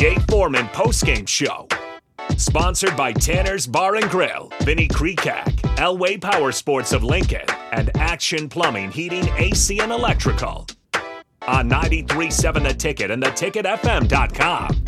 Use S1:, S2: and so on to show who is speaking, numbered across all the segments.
S1: Jay Foreman postgame show. Sponsored by Tanner's Bar and Grill, Vinny Krekak, Elway Power Sports of Lincoln, and Action Plumbing, Heating, AC, and Electrical. On 93.7 The Ticket and theticketfm.com.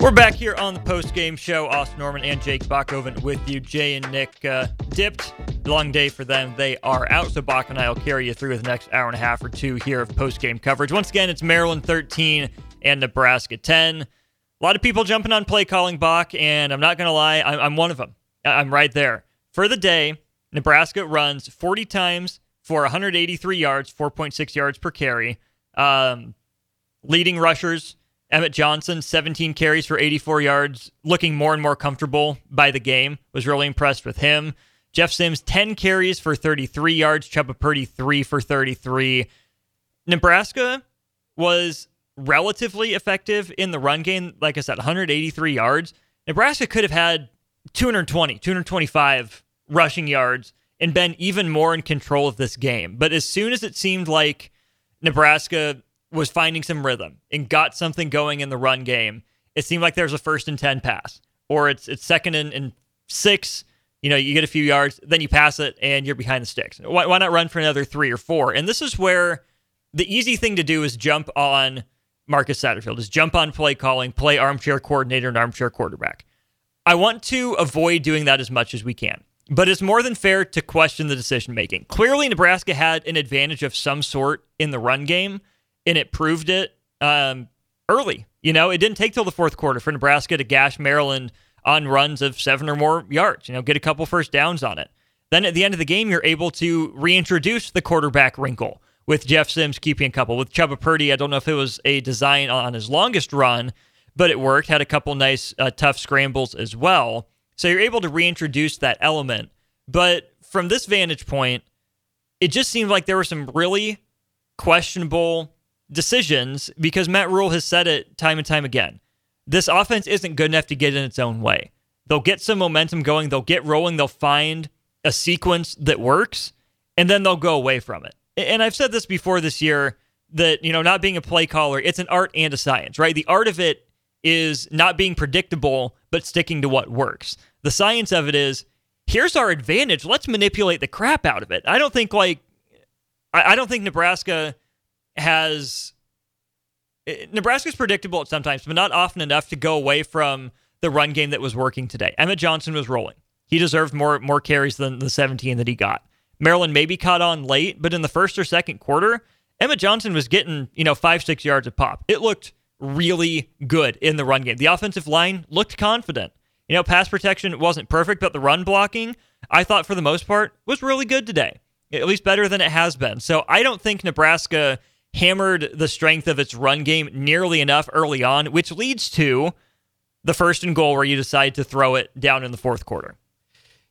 S2: We're back here on the post game show. Austin Norman and Jake Bachoven with you. Jay and Nick uh, dipped. Long day for them. They are out, so Bach and I will carry you through the next hour and a half or two here of post game coverage. Once again, it's Maryland 13 and Nebraska 10. A lot of people jumping on play calling Bach, and I'm not going to lie, I'm, I'm one of them. I'm right there. For the day, Nebraska runs 40 times for 183 yards, 4.6 yards per carry. Um, leading rushers Emmett Johnson, 17 carries for 84 yards, looking more and more comfortable by the game. Was really impressed with him. Jeff Sims, 10 carries for 33 yards. Chubba Purdy, 3 for 33. Nebraska was relatively effective in the run game. Like I said, 183 yards. Nebraska could have had 220, 225 rushing yards and been even more in control of this game. But as soon as it seemed like Nebraska was finding some rhythm and got something going in the run game, it seemed like there's a first and 10 pass, or it's it's second and, and six. You know, you get a few yards, then you pass it, and you're behind the sticks. Why, why not run for another three or four? And this is where the easy thing to do is jump on Marcus Satterfield, is jump on play calling, play armchair coordinator and armchair quarterback. I want to avoid doing that as much as we can. But it's more than fair to question the decision making. Clearly, Nebraska had an advantage of some sort in the run game and it proved it um, early. You know, it didn't take till the fourth quarter for Nebraska to gash Maryland on runs of seven or more yards. You know, get a couple first downs on it. Then at the end of the game, you're able to reintroduce the quarterback wrinkle with Jeff Sims keeping a couple. With Chubba Purdy, I don't know if it was a design on his longest run, but it worked. Had a couple nice, uh, tough scrambles as well. So you're able to reintroduce that element. But from this vantage point, it just seemed like there were some really questionable decisions because Matt Rhule has said it time and time again. This offense isn't good enough to get in its own way. They'll get some momentum going, they'll get rolling, they'll find a sequence that works, and then they'll go away from it. And I've said this before this year that, you know, not being a play caller, it's an art and a science, right? The art of it is not being predictable, but sticking to what works. The science of it is here's our advantage. Let's manipulate the crap out of it. I don't think, like, I don't think Nebraska has eh, Nebraska's predictable at sometimes, but not often enough to go away from the run game that was working today. Emmett Johnson was rolling. He deserved more more carries than the 17 that he got. Maryland maybe caught on late, but in the first or second quarter, Emmett Johnson was getting, you know, five, six yards of pop. It looked really good in the run game. The offensive line looked confident. You know, pass protection wasn't perfect, but the run blocking, I thought for the most part, was really good today. At least better than it has been. So I don't think Nebraska hammered the strength of its run game nearly enough early on, which leads to the first and goal where you decide to throw it down in the fourth quarter.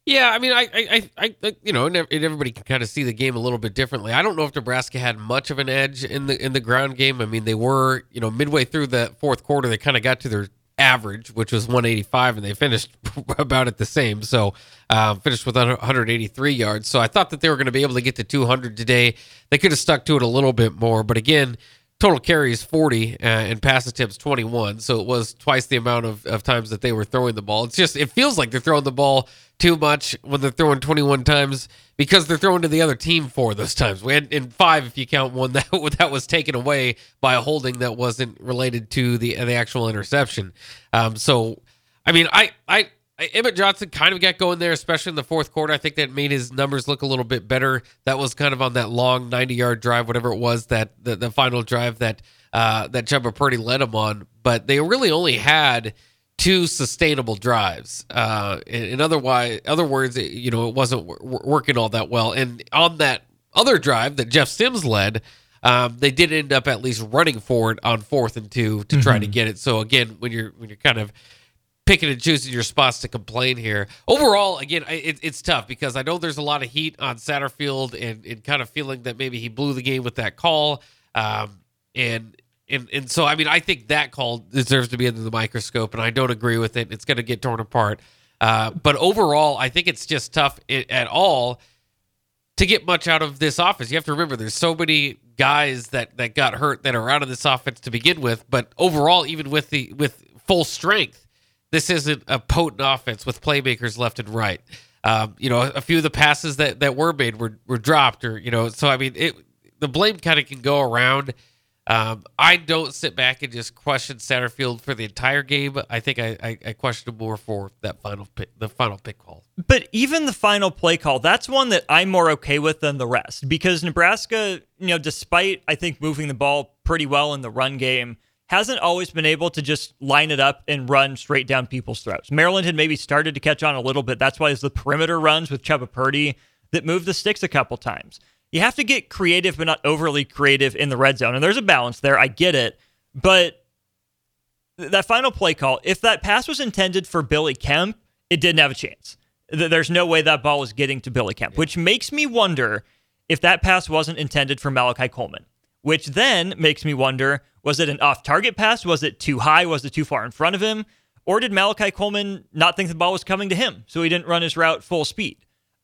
S3: Yeah, I mean, I, I, I, you know, everybody can kind of see the game a little bit differently. I don't know if Nebraska had much of an edge in the in the ground game. I mean, they were, you know, midway through the fourth quarter, they kind of got to their average, which was 185, and they finished about at the same. So um, finished with 183 yards. So I thought that they were going to be able to get to 200 today. They could have stuck to it a little bit more, but again, total carries 40 uh, and pass attempts 21 so it was twice the amount of, of times that they were throwing the ball. It's just it feels like they're throwing the ball too much when they're throwing 21 times because they're throwing to the other team four those times. We had in five if you count one that that was taken away by a holding that wasn't related to the the actual interception. Um, so i mean i i Emmett Johnson kind of got going there, especially in the fourth quarter. I think that made his numbers look a little bit better. That was kind of on that long 90 yard drive, whatever it was, that the, the final drive that uh, that Chubba Purdy led him on. But they really only had two sustainable drives. Uh, in, in other, other words, it, you know, it wasn't w- working all that well. And on that other drive that Jeff Sims led, um, they did end up at least running for it on fourth and two to mm-hmm. try to mm-hmm. get it. So again, when you're when you're kind of picking and choosing your spots to complain here. Overall, again, it, it's tough because I know there's a lot of heat on Satterfield and, and kind of feeling that maybe he blew the game with that call. Um, and and and so I mean I think that call deserves to be under the microscope, and I don't agree with it. It's going to get torn apart. Uh, but overall, I think it's just tough at all to get much out of this offense. You have to remember there's so many guys that that got hurt that are out of this offense to begin with. But overall, even with the with full strength, this isn't a potent offense with playmakers left and right. Um, you know, a few of the passes that that were made were were dropped, or you know, so I mean, it the blame kind of can go around. Um, I don't sit back and just question Satterfield for the entire game. I think I, I, I question him more for that final pick, the final pick call.
S2: But even the final play call, that's one that I'm more okay with than the rest because Nebraska, you know, despite I think moving the ball pretty well in the run game, hasn't always been able to just line it up and run straight down people's throats. Maryland had maybe started to catch on a little bit. That's why it's the perimeter runs with Chubba Purdy that moved the sticks a couple times you have to get creative, but not overly creative in the red zone. And there's a balance there. I get it. But that final play call, if that pass was intended for Billy Kemp, it didn't have a chance. There's no way that ball was getting to Billy Kemp, which makes me wonder if that pass wasn't intended for Malachi Coleman, which then makes me wonder was it an off target pass? Was it too high? Was it too far in front of him? Or did Malachi Coleman not think the ball was coming to him, so he didn't run his route full speed?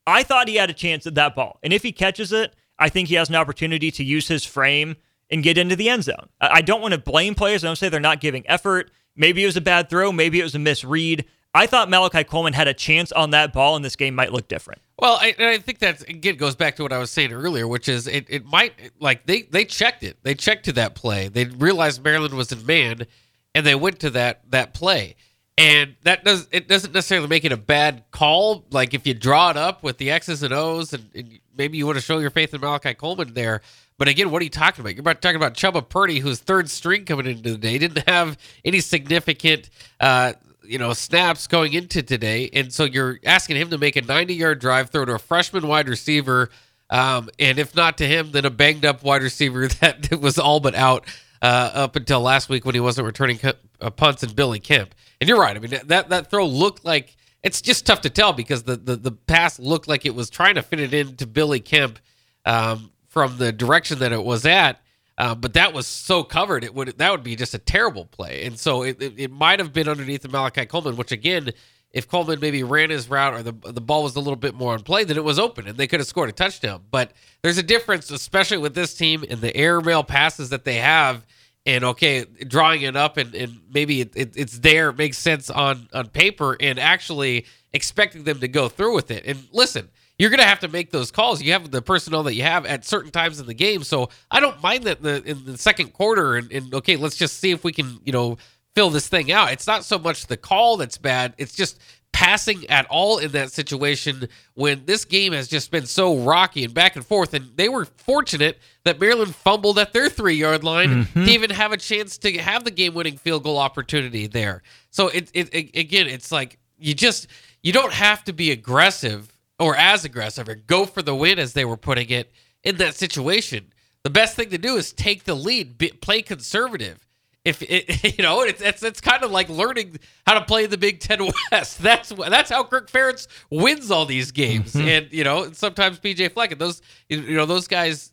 S2: I thought he had a chance at that ball. And if he catches it, I think he has an opportunity to use his frame and get into the end zone. I don't want to blame players. I don't say they're not giving effort. Maybe it was a bad throw. Maybe it was a misread. I thought Malachi Coleman had a chance on that ball, and this game might look different.
S3: Well, I, I think that again goes back to what I was saying earlier, which is it, it might like they they checked it. They checked to that play. They realized Maryland was in man, and they went to that that play. And that does it doesn't necessarily make it a bad call. Like if you draw it up with the X's and O's, and, and maybe you want to show your faith in Malachi Coleman there. But again, what are you talking about? You're about talking about Chubba Purdy, who's third string coming into the day, didn't have any significant, uh, you know, snaps going into today, and so you're asking him to make a 90 yard drive throw to a freshman wide receiver, um, and if not to him, then a banged up wide receiver that was all but out uh, up until last week when he wasn't returning uh, punts and Billy Kemp. And you're right. I mean that that throw looked like it's just tough to tell because the the, the pass looked like it was trying to fit it into Billy Kemp um, from the direction that it was at. Uh, but that was so covered, it would that would be just a terrible play. And so it, it, it might have been underneath the Malachi Coleman, which again, if Coleman maybe ran his route or the the ball was a little bit more on play, then it was open and they could have scored a touchdown. But there's a difference, especially with this team and the air mail passes that they have and okay, drawing it up and, and maybe it, it, it's there, it makes sense on on paper, and actually expecting them to go through with it. And listen, you're gonna have to make those calls. You have the personnel that you have at certain times in the game, so I don't mind that in the in the second quarter. And, and okay, let's just see if we can you know fill this thing out. It's not so much the call that's bad; it's just passing at all in that situation when this game has just been so rocky and back and forth. And they were fortunate that Maryland fumbled at their three yard line mm-hmm. to even have a chance to have the game winning field goal opportunity there. So it, it, it again, it's like you just you don't have to be aggressive or as aggressive or go for the win as they were putting it in that situation. The best thing to do is take the lead, be, play conservative if it, you know, it's it's, it's kind of like learning how to play the Big Ten West. That's that's how Kirk Ferentz wins all these games, mm-hmm. and you know, sometimes PJ Fleck and those you know those guys.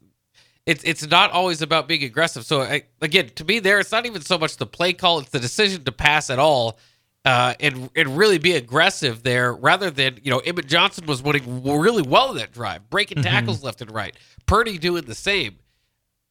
S3: It's it's not always about being aggressive. So I, again, to me, there it's not even so much the play call; it's the decision to pass at all. Uh, and and really be aggressive there rather than you know Emmett Johnson was winning really well in that drive, breaking mm-hmm. tackles left and right. Purdy doing the same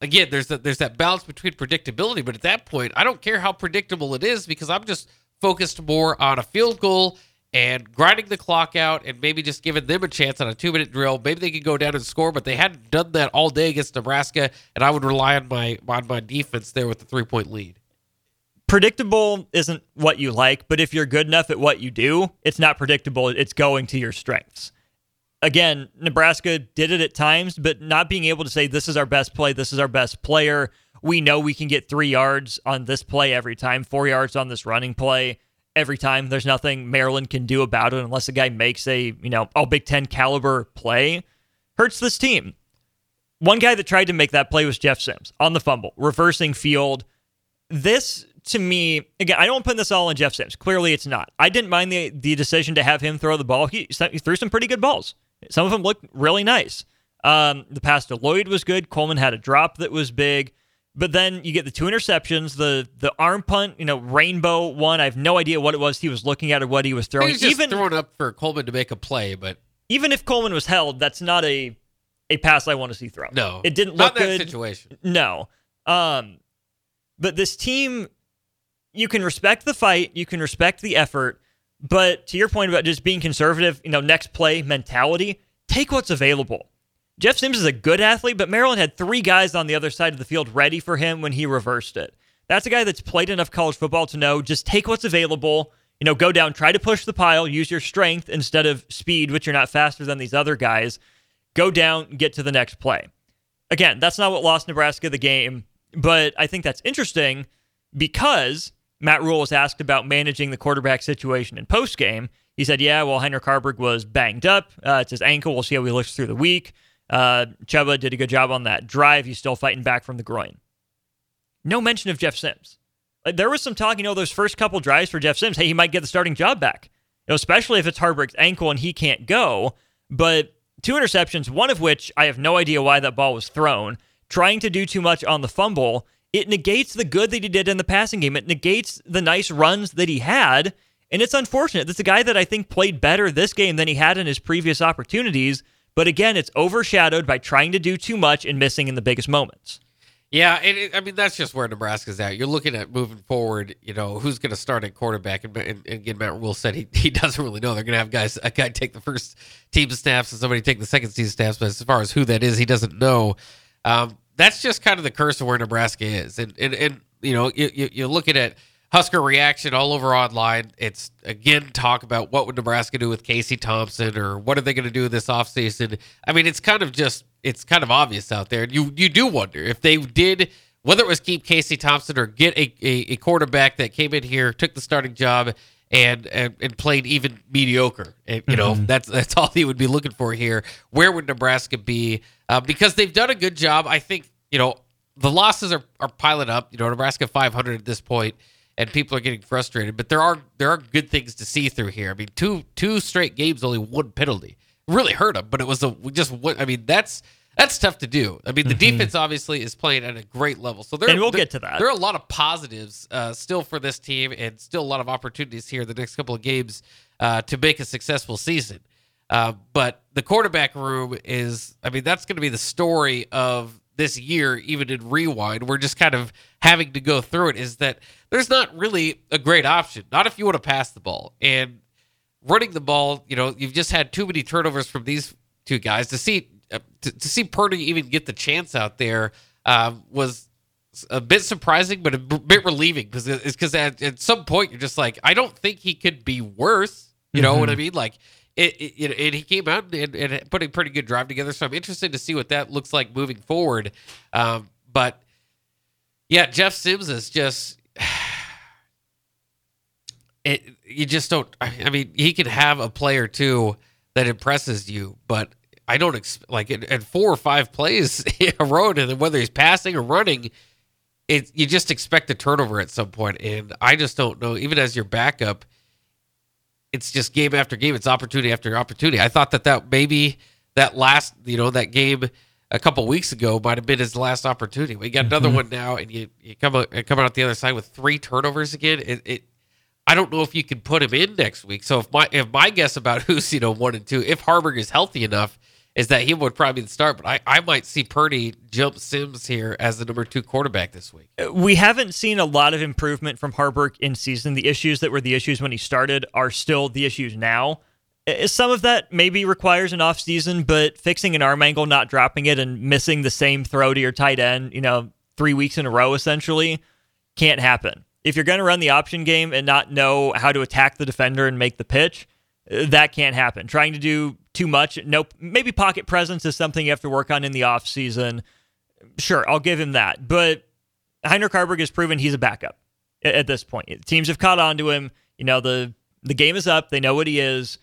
S3: again, there's that there's that balance between predictability, but at that point, I don't care how predictable it is because I'm just focused more on a field goal and grinding the clock out and maybe just giving them a chance on a two minute drill. Maybe they could go down and score, but they hadn't done that all day against Nebraska, and I would rely on my on my defense there with the three point lead.
S2: Predictable isn't what you like, but if you're good enough at what you do, it's not predictable. It's going to your strengths again, Nebraska did it at times, but not being able to say, this is our best play, this is our best player. We know we can get three yards on this play every time, four yards on this running play every time. There's nothing Maryland can do about it unless a guy makes a, you know, all Big Ten caliber play. Hurts this team. One guy that tried to make that play was Jeff Sims on the fumble, reversing field. This to me, again, I don't put this all on Jeff Sims. Clearly, it's not. I didn't mind the the decision to have him throw the ball. He, he threw some pretty good balls. Some of them looked really nice. Um, the pass to Lloyd was good. Coleman had a drop that was big. But then you get the two interceptions, the the arm punt, you know, rainbow one. I have no idea what it was he was looking at or what he was throwing.
S3: He was just even throwing up for Coleman to make a play, but
S2: even if Coleman was held, that's not a a pass I want to see thrown.
S3: No,
S2: it didn't
S3: not
S2: look good.
S3: situation.
S2: No. Um, but this team, you can respect the fight, you can respect the effort, but to your point about just being conservative, you know, next play mentality, take what's available. Jeff Sims is a good athlete, but Maryland had three guys on the other side of the field ready for him when he reversed it. That's a guy that's played enough college football to know just take what's available. You know, go down, try to push the pile, use your strength instead of speed, which you're not faster than these other guys. Go down, get to the next play. Again, that's not what lost Nebraska the game, but I think that's interesting because Matt Rhule was asked about managing the quarterback situation in post game. He said, "Yeah, well, Heinrich Haarberg was banged up. Uh, it's his ankle. We'll see how he looks through the week." Uh, Chubba did a good job on that drive. He's still fighting back from the groin. No mention of Jeff Sims. Like, there was some talk, you know, those first couple drives for Jeff Sims. Hey, he might get the starting job back, you know, especially if it's Haarberg's ankle and he can't go. But two interceptions, one of which I have no idea why that ball was thrown. Trying to do too much on the fumble, it negates the good that he did in the passing game. It negates the nice runs that he had. And it's unfortunate. That's a guy that I think played better this game than he had in his previous opportunities. But again, it's overshadowed by trying to do too much and missing in the biggest moments.
S3: Yeah, it, I mean that's just where Nebraska's at. You're looking at moving forward. You know who's going to start at quarterback, and, and, and again, Matt Rhule said he, he doesn't really know. They're going to have guys a guy take the first team snaps and somebody take the second team snaps. But as far as who that is, he doesn't know. Um, that's just kind of the curse of where Nebraska is, and and, and you know you, you, you're looking at Husker reaction all over online. It's again talk about what would Nebraska do with Casey Thompson or what are they going to do this offseason. I mean, it's kind of just it's kind of obvious out there. You you do wonder if they did whether it was keep Casey Thompson or get a, a, a quarterback that came in here, took the starting job and and, and played even mediocre. And, you know, mm-hmm. that's that's all he would be looking for here. Where would Nebraska be? Uh, because they've done a good job. I think, you know, the losses are, are piling up. You know, Nebraska 500 at this point and people are getting frustrated. But there are there are good things to see through here. I mean, two two straight games, only one penalty, really hurt them. But it was a just what I mean. That's that's tough to do. I mean, the mm-hmm. defense obviously is playing at a great level. So there,
S2: and we'll
S3: there,
S2: get to that.
S3: There are a lot of positives uh, still for this team, and still a lot of opportunities here the next couple of games uh, to make a successful season. Uh, but the quarterback room is, I mean, that's going to be the story of this year, even in rewind. We're just kind of having to go through it. Is that there's not really a great option. Not if you want to pass the ball and running the ball. You know, you've just had too many turnovers from these two guys to see to, to see Purdy even get the chance out there um, was a bit surprising, but a bit relieving because it's because at, at, some point you're just like, I don't think he could be worse. You know mm-hmm. what I mean? Like it, it, it, he came out and, and put a pretty good drive together. So I'm interested to see what that looks like moving forward. Um, but yeah, Jeff Sims is just. It, you just don't. I mean, he can have a player too that impresses you, but I don't expect like at four or five plays in a row, and whether he's passing or running, it you just expect a turnover at some point. and I just don't know. Even as your backup, it's just game after game. It's opportunity after opportunity. I thought that that maybe that last, you know, that game a couple weeks ago might have been his last opportunity. We got another mm-hmm. one now, and you you come out, come out the other side with three turnovers again. It, it I don't know if you can put him in next week. So if my if my guess about who's you know one and two, if Haarberg is healthy enough, is that he would probably start. But I, I might see Purdy jump Sims here as the number two quarterback this week.
S2: Uh, we haven't seen a lot of improvement from Haarberg in season. The issues that were the issues when he started are still the issues now. Uh, some of that maybe requires an offseason, but fixing an arm angle, not dropping it, and missing the same throw to your tight end, you know, three weeks in a row essentially, can't happen. If you're going to run the option game and not know how to attack the defender and make the pitch, uh, that can't happen. Trying to do too much. Nope. Maybe pocket presence is something you have to work on in the offseason. Sure, I'll give him that. But Heinrich Haarberg has proven he's a backup at this point. Teams have caught on to him. You know, the the game is up. They know what he is.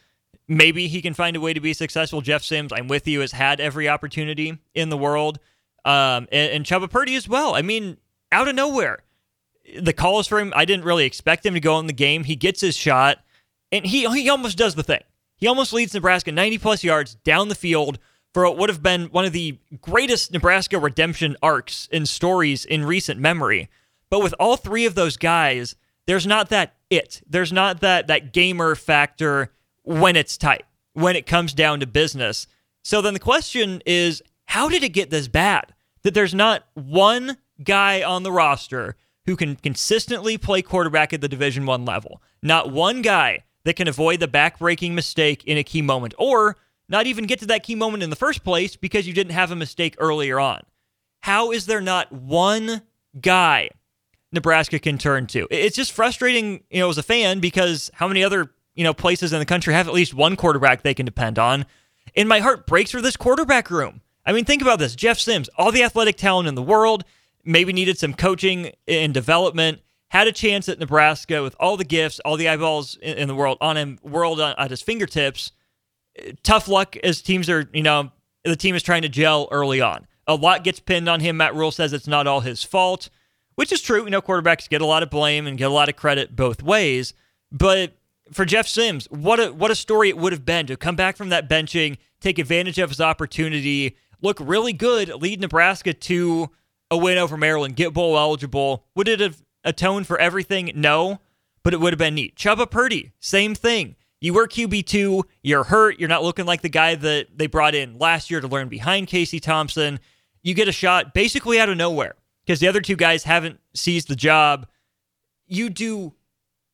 S2: Maybe he can find a way to be successful. Jeff Sims, I'm with you, has had every opportunity in the world. Um, and, and Chubba Purdy as well. I mean, out of nowhere, the calls for him, I didn't really expect him to go in the game. He gets his shot, and he he almost does the thing. He almost leads Nebraska 90 plus yards down the field for what would have been one of the greatest Nebraska redemption arcs and stories in recent memory. But with all three of those guys, there's not that it. There's not that that gamer factor when it's tight, when it comes down to business. So then the question is how did it get this bad? That there's not one guy on the roster who can consistently play quarterback at the Division 1 level. Not one guy that can avoid the backbreaking mistake in a key moment or not even get to that key moment in the first place because you didn't have a mistake earlier on. How is there not one guy Nebraska can turn to? It's just frustrating, you know, as a fan because how many other, you know, places in the country have at least one quarterback they can depend on? And my heart breaks for this quarterback room. I mean, think about this. Jeff Sims, all the athletic talent in the world, maybe needed some coaching and development, had a chance at Nebraska with all the gifts, all the eyeballs in the world on him, world uh, at his fingertips. Tough luck as teams are, you know, the team is trying to gel early on. A lot gets pinned on him. Matt Rhule says it's not all his fault, which is true. You know, quarterbacks get a lot of blame and get a lot of credit both ways. But for Jeff Sims, what a what a story it would have been to come back from that benching, take advantage of his opportunity, look really good, lead Nebraska to a win over Maryland, get bowl eligible. Would it have atoned for everything? No, but it would have been neat. Chubba Purdy, same thing. You were QB2, you're hurt, you're not looking like the guy that they brought in last year to learn behind Casey Thompson. You get a shot basically out of nowhere because the other two guys haven't seized the job. You do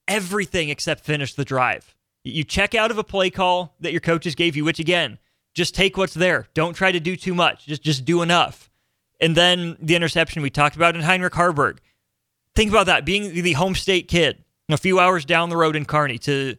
S2: everything except finish the drive. You check out of a play call that your coaches gave you, which again, just take what's there. Don't try to do too much. Just just do enough. And then the interception we talked about in Heinrich Haarberg. Think about that being the home state kid a few hours down the road in Kearney to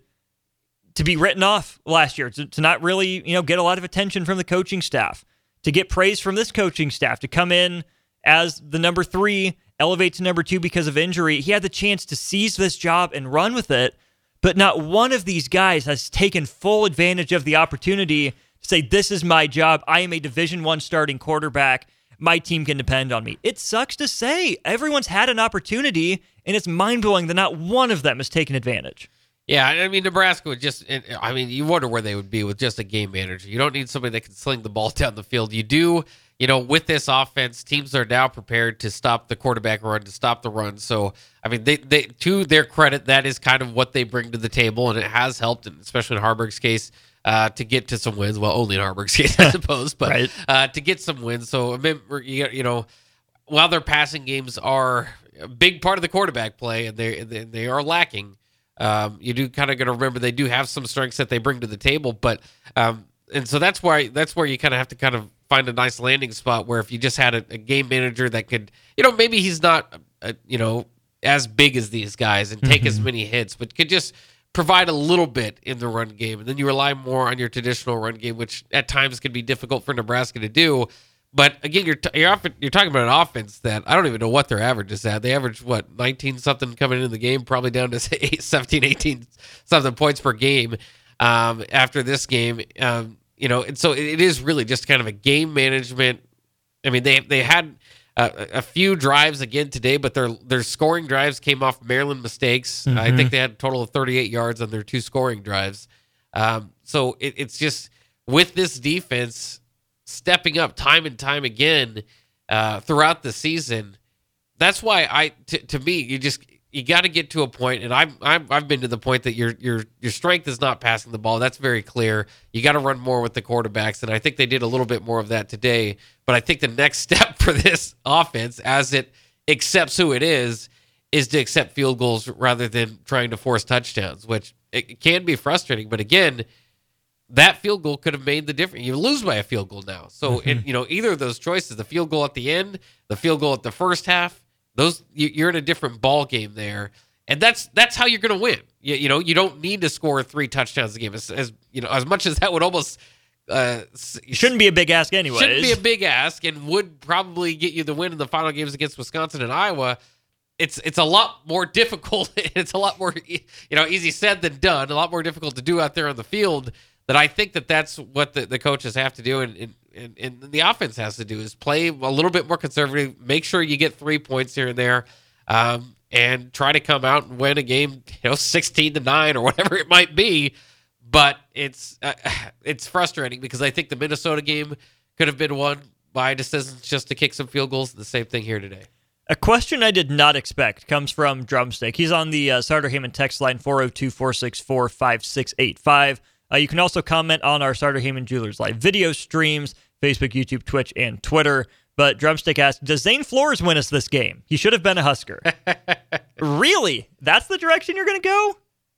S2: to be written off last year, to, to not really, you know, get a lot of attention from the coaching staff, to get praise from this coaching staff, to come in as the number three, elevate to number two because of injury. He had the chance to seize this job and run with it, but not one of these guys has taken full advantage of the opportunity to say, This is my job. I am a division one starting quarterback my team can depend on me. It sucks to say. Everyone's had an opportunity, and it's mind blowing that not one of them has taken advantage.
S3: Yeah, I mean Nebraska would just. I mean, you wonder where they would be with just a game manager. You don't need somebody that can sling the ball down the field. You do, you know, with this offense, teams are now prepared to stop the quarterback run, to stop the run. So, I mean, they, they to their credit, that is kind of what they bring to the table, and it has helped, especially in Haarberg's case uh, to get to some wins. Well, only in Haarberg's case, I suppose, but right. uh, to get some wins. So, you know, while their passing games are a big part of the quarterback play and they they are lacking, um, you do kind of got to remember they do have some strengths that they bring to the table. But um, and so that's why that's where you kind of have to kind of find a nice landing spot where if you just had a, a game manager that could, you know, maybe he's not, uh, you know, as big as these guys and take mm-hmm. as many hits, but could just provide a little bit in the run game, and then you rely more on your traditional run game, which at times can be difficult for Nebraska to do. But again, you're t- you're, often, you're talking about an offense that I don't even know what their average is at. They average what 19 something coming into the game, probably down to say 17, 18 something points per game um, after this game. Um, you know, and so it is really just kind of a game management. I mean, they they had uh, a few drives again today, but their their scoring drives came off Maryland mistakes. Mm-hmm. I think they had a total of 38 yards on their two scoring drives. Um, so it, it's just with this defense stepping up time and time again uh, throughout the season. That's why I, t- to me, you just you got to get to a point, and I've, I've I've been to the point that your your your strength is not passing the ball. That's very clear. You got to run more with the quarterbacks, and I think they did a little bit more of that today. But I think the next step for this offense, as it accepts who it is, is to accept field goals rather than trying to force touchdowns, which it can be frustrating. But again, that field goal could have made the difference. You lose by a field goal now, so mm-hmm. it, you know either of those choices: the field goal at the end, the field goal at the first half those you're in a different ball game there, and that's that's how you're going to win. You, you know, you don't need to score three touchdowns a game. As, as you know, as much as that would almost uh,
S2: shouldn't be a big ask anyway.
S3: Shouldn't be a big ask, and would probably get you the win in the final games against Wisconsin and Iowa. It's it's a lot more difficult. it's a lot more you know easy said than done. A lot more difficult to do out there on the field. That I think that that's what the, the coaches have to do, and, and and, the offense has to do is play a little bit more conservative. Make sure you get three points here and there, um, and try to come out and win a game, you know, sixteen to nine or whatever it might be. But it's uh, it's frustrating because I think the Minnesota game could have been won by decisions just to kick some field goals. The same thing here today.
S2: A question I did not expect comes from Drumstick. He's on the uh, Sartor Hamann text line 402 464 5685. Uh, you can also comment on our Sartor Hamann Jewelers Live video streams, Facebook, YouTube, Twitch, and Twitter. But Drumstick asked, Does Zane Flores win us this game? He should have been a Husker. really? That's the direction you're going to go?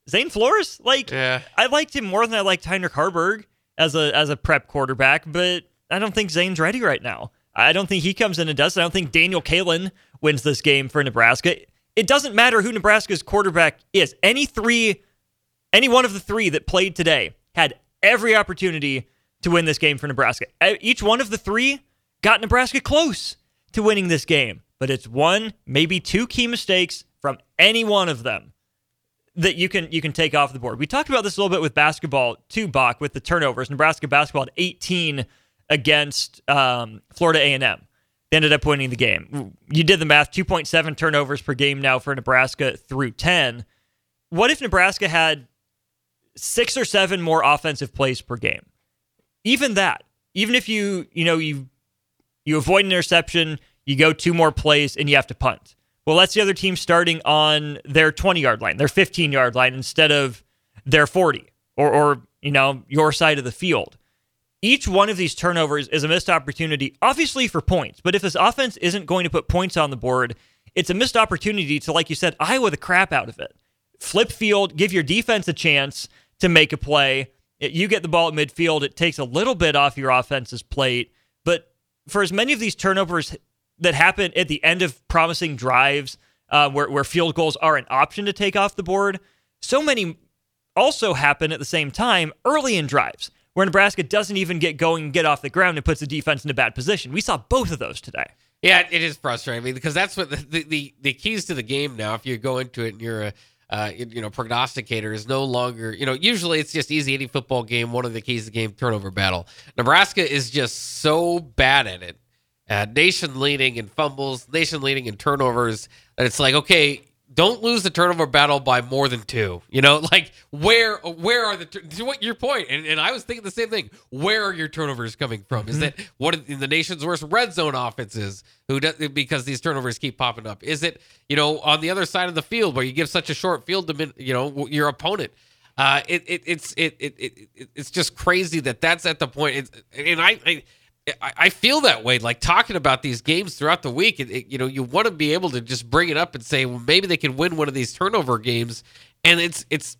S2: Zane Flores? Like,
S3: Yeah.
S2: I liked him more than I liked Heinrich Haarberg as a as a prep quarterback, but I don't think Zane's ready right now. I don't think he comes in and does it. I don't think Daniel Kaelin wins this game for Nebraska. It doesn't matter who Nebraska's quarterback is. Any three, any one of the three that played today had every opportunity to win this game for Nebraska. Each one of the three got Nebraska close to winning this game, but it's one, maybe two key mistakes from any one of them that you can you can take off the board. We talked about this a little bit with basketball too, Bach, with the turnovers. Nebraska basketball had 18 against um, Florida A&M. They ended up winning the game. You did the math: 2.7 turnovers per game now for Nebraska through 10. What if Nebraska had six or seven more offensive plays per game? Even that, even if you you know you you avoid an interception, you go two more plays, and you have to punt. Well, that's the other team starting on their 20 yard line, their 15 yard line instead of their 40 or, or, you know, your side of the field. Each one of these turnovers is a missed opportunity, obviously for points. But if this offense isn't going to put points on the board, it's a missed opportunity to, like you said, Iowa the crap out of it. Flip field, give your defense a chance to make a play. You get the ball at midfield, it takes a little bit off your offense's plate. But for as many of these turnovers that happen at the end of promising drives uh, where, where field goals are an option to take off the board, so many also happen at the same time early in drives where Nebraska doesn't even get going and get off the ground and puts the defense in a bad position. We saw both of those today.
S3: Yeah, it is frustrating because that's what the, the, the, keys to the game now. If you go into it and you're a uh, you know prognosticator is no longer you know usually it's just easy any football game. One of the keys of the game turnover battle. Nebraska is just so bad at it. Uh, nation leading in fumbles, nation leading in turnovers. And it's like okay, don't lose the turnover battle by more than two. You know, like where where are the to what your point? And, and I was thinking the same thing. Where are your turnovers coming from? Is that one of the nation's worst red zone offenses? Who does because these turnovers keep popping up? Is it you know on the other side of the field where you give such a short field to you know your opponent? Uh, it, it it's it, it it it's just crazy that that's at the point. It's, and I, I I feel that way. Like talking about these games throughout the week, it, it- you know, you want to be able to just bring it up and say, well, maybe they can win one of these turnover games. And it's it's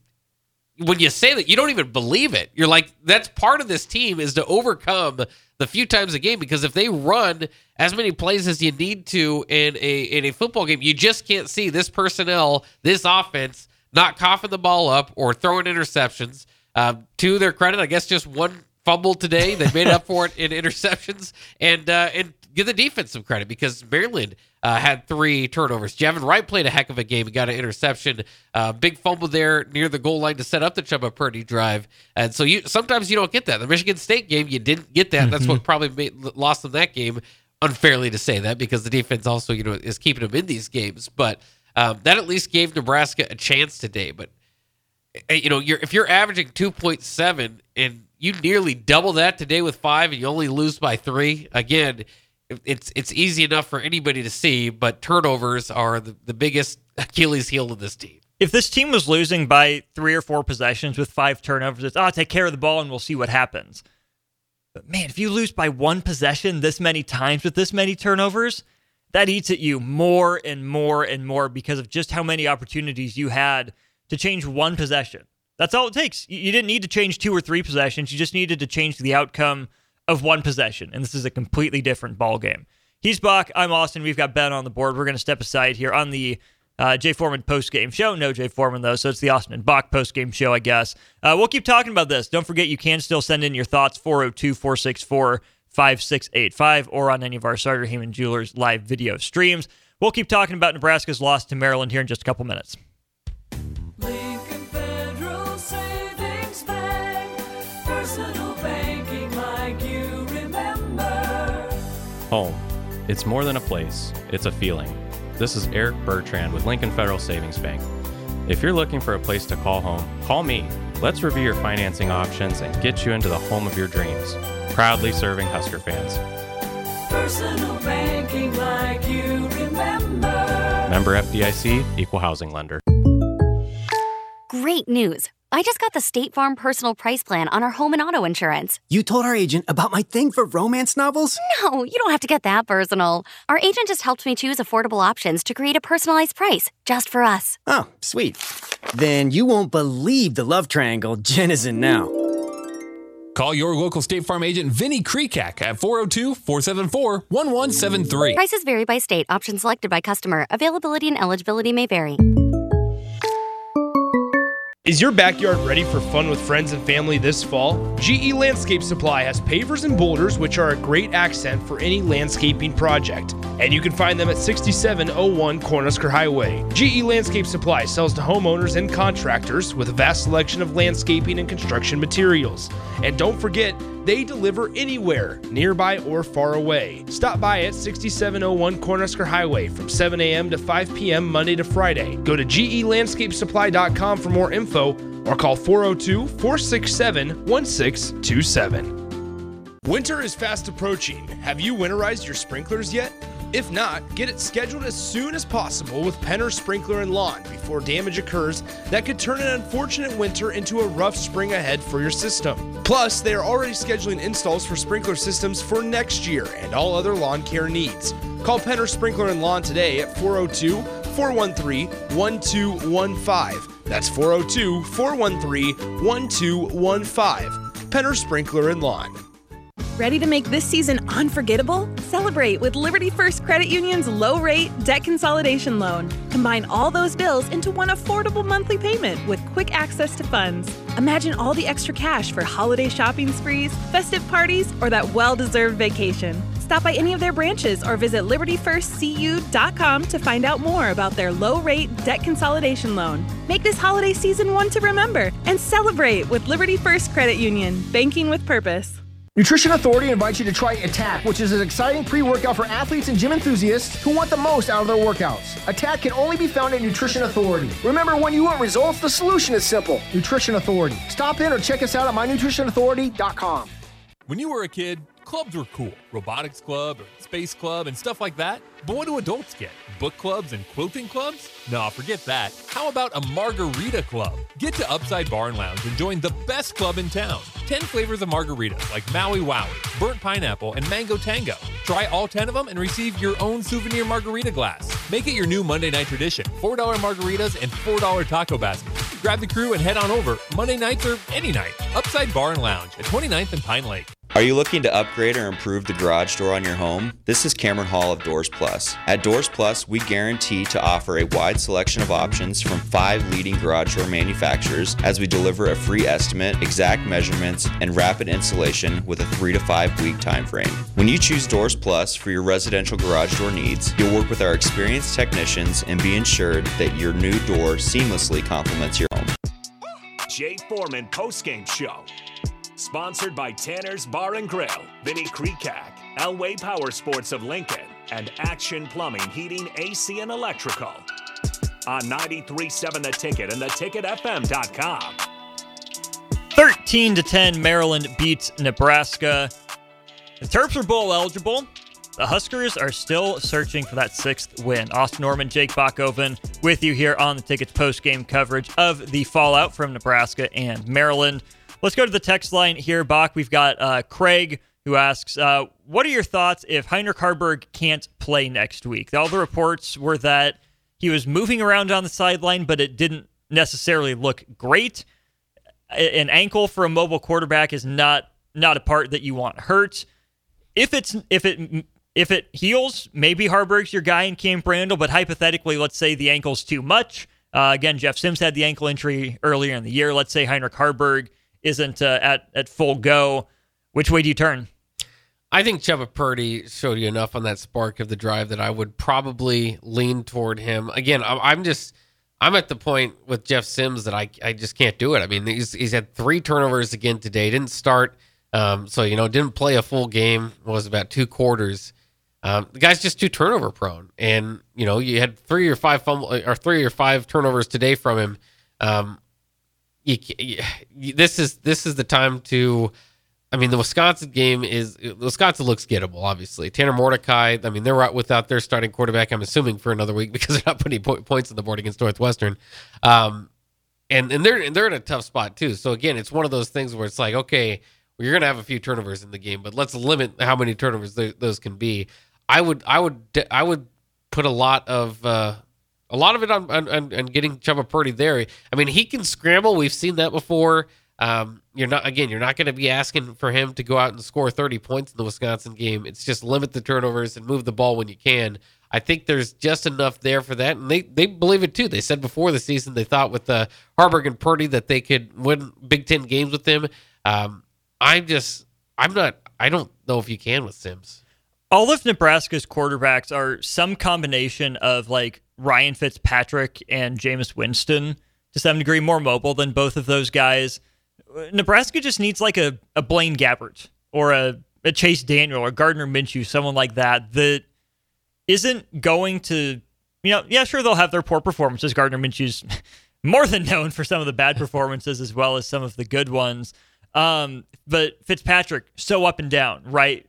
S3: when you say that, you don't even believe it. You're like, that's part of this team is to overcome the few times a game because if they run as many plays as you need to in a in a football game, you just can't see this personnel, this offense, not coughing the ball up or throwing interceptions. Um, to their credit, I guess just one fumble today. They made up for it in interceptions and uh, and give the defense some credit because Maryland uh, had three turnovers. Javin Wright played a heck of a game. He got an interception, uh, big fumble there near the goal line to set up the Chubba Purdy drive. And so you sometimes you don't get that. The Michigan State game, you didn't get that. That's what probably made, lost them that game. Unfairly to say that because the defense also you know is keeping them in these games, but um, that at least gave Nebraska a chance today. But uh, you know, you're if you're averaging 2.7 and you nearly double that today with five, and you only lose by three. Again, it's it's easy enough for anybody to see, but turnovers are the, the biggest Achilles heel of this team.
S2: If this team was losing by three or four possessions with five turnovers, it's, oh, take care of the ball and we'll see what happens. But man, if you lose by one possession this many times with this many turnovers, that eats at you more and more and more because of just how many opportunities you had to change one possession. That's all it takes. You didn't need to change two or three possessions. You just needed to change the outcome of one possession. And this is a completely different ball game. He's Bach. I'm Austin. We've got Ben on the board. We're going to step aside here on the uh, Jay Foreman post game show. No Jay Foreman, though. So it's the Austin and Bach post game show, I guess. Uh, we'll keep talking about this. Don't forget, you can still send in your thoughts 402 464 5685 or on any of our Sartor Hamann Jewelers live video streams. We'll keep talking about Nebraska's loss to Maryland here in just a couple minutes.
S4: It's more than a place, it's a feeling. This is Eric Bertrand with Lincoln Federal Savings Bank. If you're looking for a place to call home, call me. Let's review your financing options and get you into the home of your dreams. Proudly serving Husker fans.
S5: Personal banking like you remember.
S4: Member FDIC, Equal Housing Lender.
S6: Great news! I just got the State Farm personal price plan on our home and auto insurance.
S7: You told our agent about my thing for romance novels?
S6: No, you don't have to get that personal. Our agent just helped me choose affordable options to create a personalized price just for us.
S7: Oh, sweet. Then you won't believe the love triangle Jen is in now.
S8: Call your local State Farm agent Vinny Krekak at 402 474 1173.
S6: Prices vary by state, options selected by customer. Availability and eligibility may vary.
S9: Is your backyard ready for fun with friends and family this fall? GE Landscape Supply has pavers and boulders, which are a great accent for any landscaping project. And you can find them at 6701 Cornhusker Highway. GE Landscape Supply sells to homeowners and contractors with a vast selection of landscaping and construction materials. And don't forget, they deliver anywhere, nearby or far away. Stop by at 6701 Cornhusker Highway from 7 a.m. to 5 p.m. Monday to Friday. Go to gelandscapesupply.com for more info or call 402 467 1627. Winter is fast approaching. Have you winterized your sprinklers yet? If not, get it scheduled as soon as possible with Penner Sprinkler and Lawn before damage occurs that could turn an unfortunate winter into a rough spring ahead for your system. Plus, they are already scheduling installs for sprinkler systems for next year and all other lawn care needs. Call Penner Sprinkler and Lawn today at 402 413 1215. That's 402 413 1215. Penner Sprinkler and Lawn.
S10: Ready to make this season unforgettable? Celebrate with Liberty First Credit Union's low rate debt consolidation loan. Combine all those bills into one affordable monthly payment with quick access to funds. Imagine all the extra cash for holiday shopping sprees, festive parties, or that well deserved vacation. Stop by any of their branches or visit libertyfirstcu.com to find out more about their low rate debt consolidation loan. Make this holiday season one to remember and celebrate with Liberty First Credit Union, banking with purpose.
S11: Nutrition Authority invites you to try Attack, which is an exciting pre workout for athletes and gym enthusiasts who want the most out of their workouts. Attack can only be found at Nutrition Authority. Remember, when you want results, the solution is simple Nutrition Authority. Stop in or check us out at mynutritionauthority.com.
S8: When you were a kid, clubs were cool. Robotics club or space club and stuff like that. But what do adults get? Book clubs and quilting clubs? Nah, forget that. How about a margarita club? Get to Upside Bar and Lounge and join the best club in town. 10 flavors of margaritas like Maui Wowie, burnt pineapple, and mango tango. Try all 10 of them and receive your own souvenir margarita glass. Make it your new Monday night tradition. $4 margaritas and $4 taco baskets. Grab the crew and head on over Monday nights or any night. Upside Bar and Lounge at 29th and Pine Lake.
S12: Are you looking to upgrade or improve the garage door on your home? This is Cameron Hall of Doors Plus. At Doors Plus, we guarantee to offer a wide selection of options from five leading garage door manufacturers as we deliver a free estimate, exact measurements, and rapid installation with a three to five week time frame. When you choose Doors Plus for your residential garage door needs, you'll work with our experienced technicians and be ensured that your new door seamlessly complements your home.
S1: Jay Foreman postgame show. Sponsored by Tanner's Bar and Grill, Vinny Krekak, Elway Power Sports of Lincoln, and Action Plumbing, Heating, AC, and Electrical. On 93.7 The Ticket and theticketfm.com.
S2: 13 to 10, Maryland beats Nebraska. The Terps are bowl eligible. The Huskers are still searching for that sixth win. Austin Norman, Jake Bachoven with you here on the Tickets post game coverage of the fallout from Nebraska and Maryland. Let's go to the text line here, Bach. We've got uh, Craig who asks, uh, "What are your thoughts if Heinrich Haarberg can't play next week?" All the reports were that he was moving around on the sideline, but it didn't necessarily look great. An ankle for a mobile quarterback is not not a part that you want hurt. If it's if it if it heals, maybe Haarberg's your guy in Camp Randall. But hypothetically, let's say the ankle's too much. Uh, again, Jeff Sims had the ankle injury earlier in the year. Let's say Heinrich Haarberg isn't uh, at at full go. Which way do you turn?
S3: I think Chubba Purdy showed you enough on that spark of the drive that I would probably lean toward him. Again, I'm, just I'm at the point with Jeff Sims that I I just can't do it. I mean, he's he's had three turnovers again today. Didn't start, um, so you know, didn't play a full game. Was about two quarters. Um, the guy's just too turnover prone, and you know, you had three or five fumble or three or five turnovers today from him. Um, you, this is this is the time to. I mean, the Wisconsin game is Wisconsin looks gettable. Obviously, Tanner Mordecai. I mean, they're out without their starting quarterback. I'm assuming for another week because they're not putting po- points on the board against Northwestern. Um, and and they're and they're in a tough spot too. So again, it's one of those things where it's like, okay, well, you're gonna have a few turnovers in the game, but let's limit how many turnovers th- those can be. I would I would I would put a lot of uh, a lot of it on, on, on, getting Chubba Purdy there. I mean, he can scramble. We've seen that before. Um, you're not again. You're not going to be asking for him to go out and score 30 points in the Wisconsin game. It's just limit the turnovers and move the ball when you can. I think there's just enough there for that, and they they believe it too. They said before the season they thought with uh, Haarberg and Purdy that they could win Big Ten games with him. Um, I'm just I'm not. I don't know if you can with Sims.
S2: All of Nebraska's quarterbacks are some combination of like Ryan Fitzpatrick and Jameis Winston to some degree more mobile than both of those guys. Nebraska just needs like a, a Blaine Gabbert or a, a Chase Daniel or Gardner Minshew, someone like that, that isn't going to, you know, yeah, sure, they'll have their poor performances. Gardner Minshew's more than known for some of the bad performances as well as some of the good ones. Um, but Fitzpatrick, so up and down, right?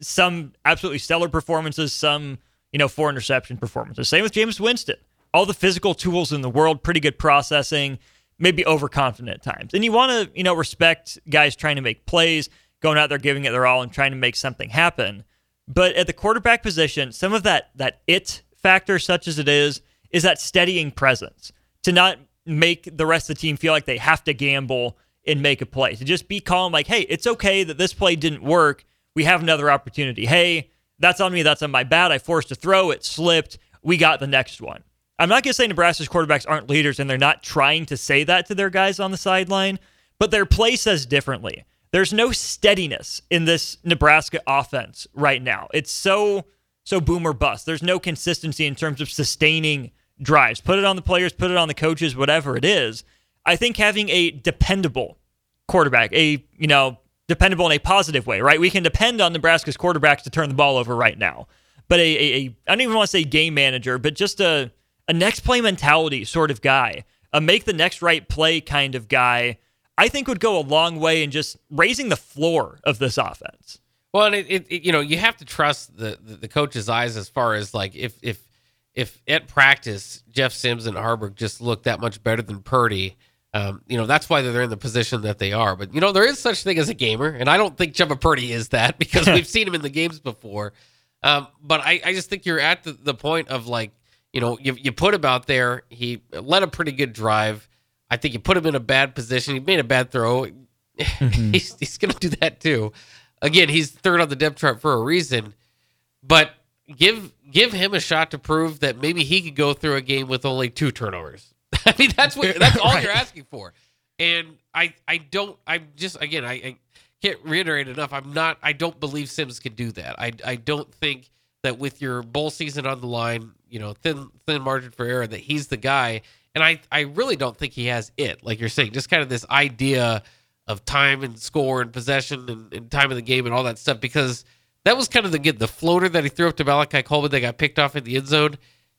S2: Some absolutely stellar performances, some, you know, four interception performances. Same with James Winston. All the physical tools in the world, pretty good processing, maybe overconfident at times. And you want to, you know, respect guys trying to make plays, going out there giving it their all and trying to make something happen. But at the quarterback position, some of that that it factor, such as it is, is that steadying presence to not make the rest of the team feel like they have to gamble and make a play. To just be calm, like, hey, it's okay that this play didn't work. We have another opportunity. Hey, that's on me. That's on my bad. I forced a throw. It slipped. We got the next one. I'm not going to say Nebraska's quarterbacks aren't leaders and they're not trying to say that to their guys on the sideline, but their play says differently. There's no steadiness in this Nebraska offense right now. It's so so boom or bust. There's no consistency in terms of sustaining drives. Put it on the players, put it on the coaches, whatever it is. I think having a dependable quarterback, a you know dependable in a positive way, right? We can depend on Nebraska's quarterbacks to turn the ball over right now. But a, a, a I don't even want to say game manager, but just a a next play mentality sort of guy, a make the next right play kind of guy I think would go a long way in just raising the floor of this offense.
S3: Well, and it, it, it you know you have to trust the, the, the coach's eyes as far as like if if if at practice Jeff Sims and Haarberg just look that much better than Purdy, um, you know that's why they're in the position that they are. But you know there is such thing as a gamer, and I don't think Chubba Purdy is that because we've seen him in the games before. Um, but I, I just think you're at the, the point of like you know you you put him out there. He led a pretty good drive. I think you put him in a bad position. He made a bad throw. Mm-hmm. he's he's going to do that too. Again, he's third on the depth chart for a reason. But give give him a shot to prove that maybe he could go through a game with only two turnovers. I mean, that's what that's all right. you're asking for. And I I don't I'm just again I, I can't reiterate enough. I'm not I don't believe Sims can do that. I I don't think that with your bowl season on the line, you know, thin thin margin for error, that he's the guy. And I, I really don't think he has it, like you're saying, just kind of this idea of time and score and possession and, and time of the game and all that stuff, because that was kind of the the floater that he threw up to Malachi Coleman that got picked off in the end zone.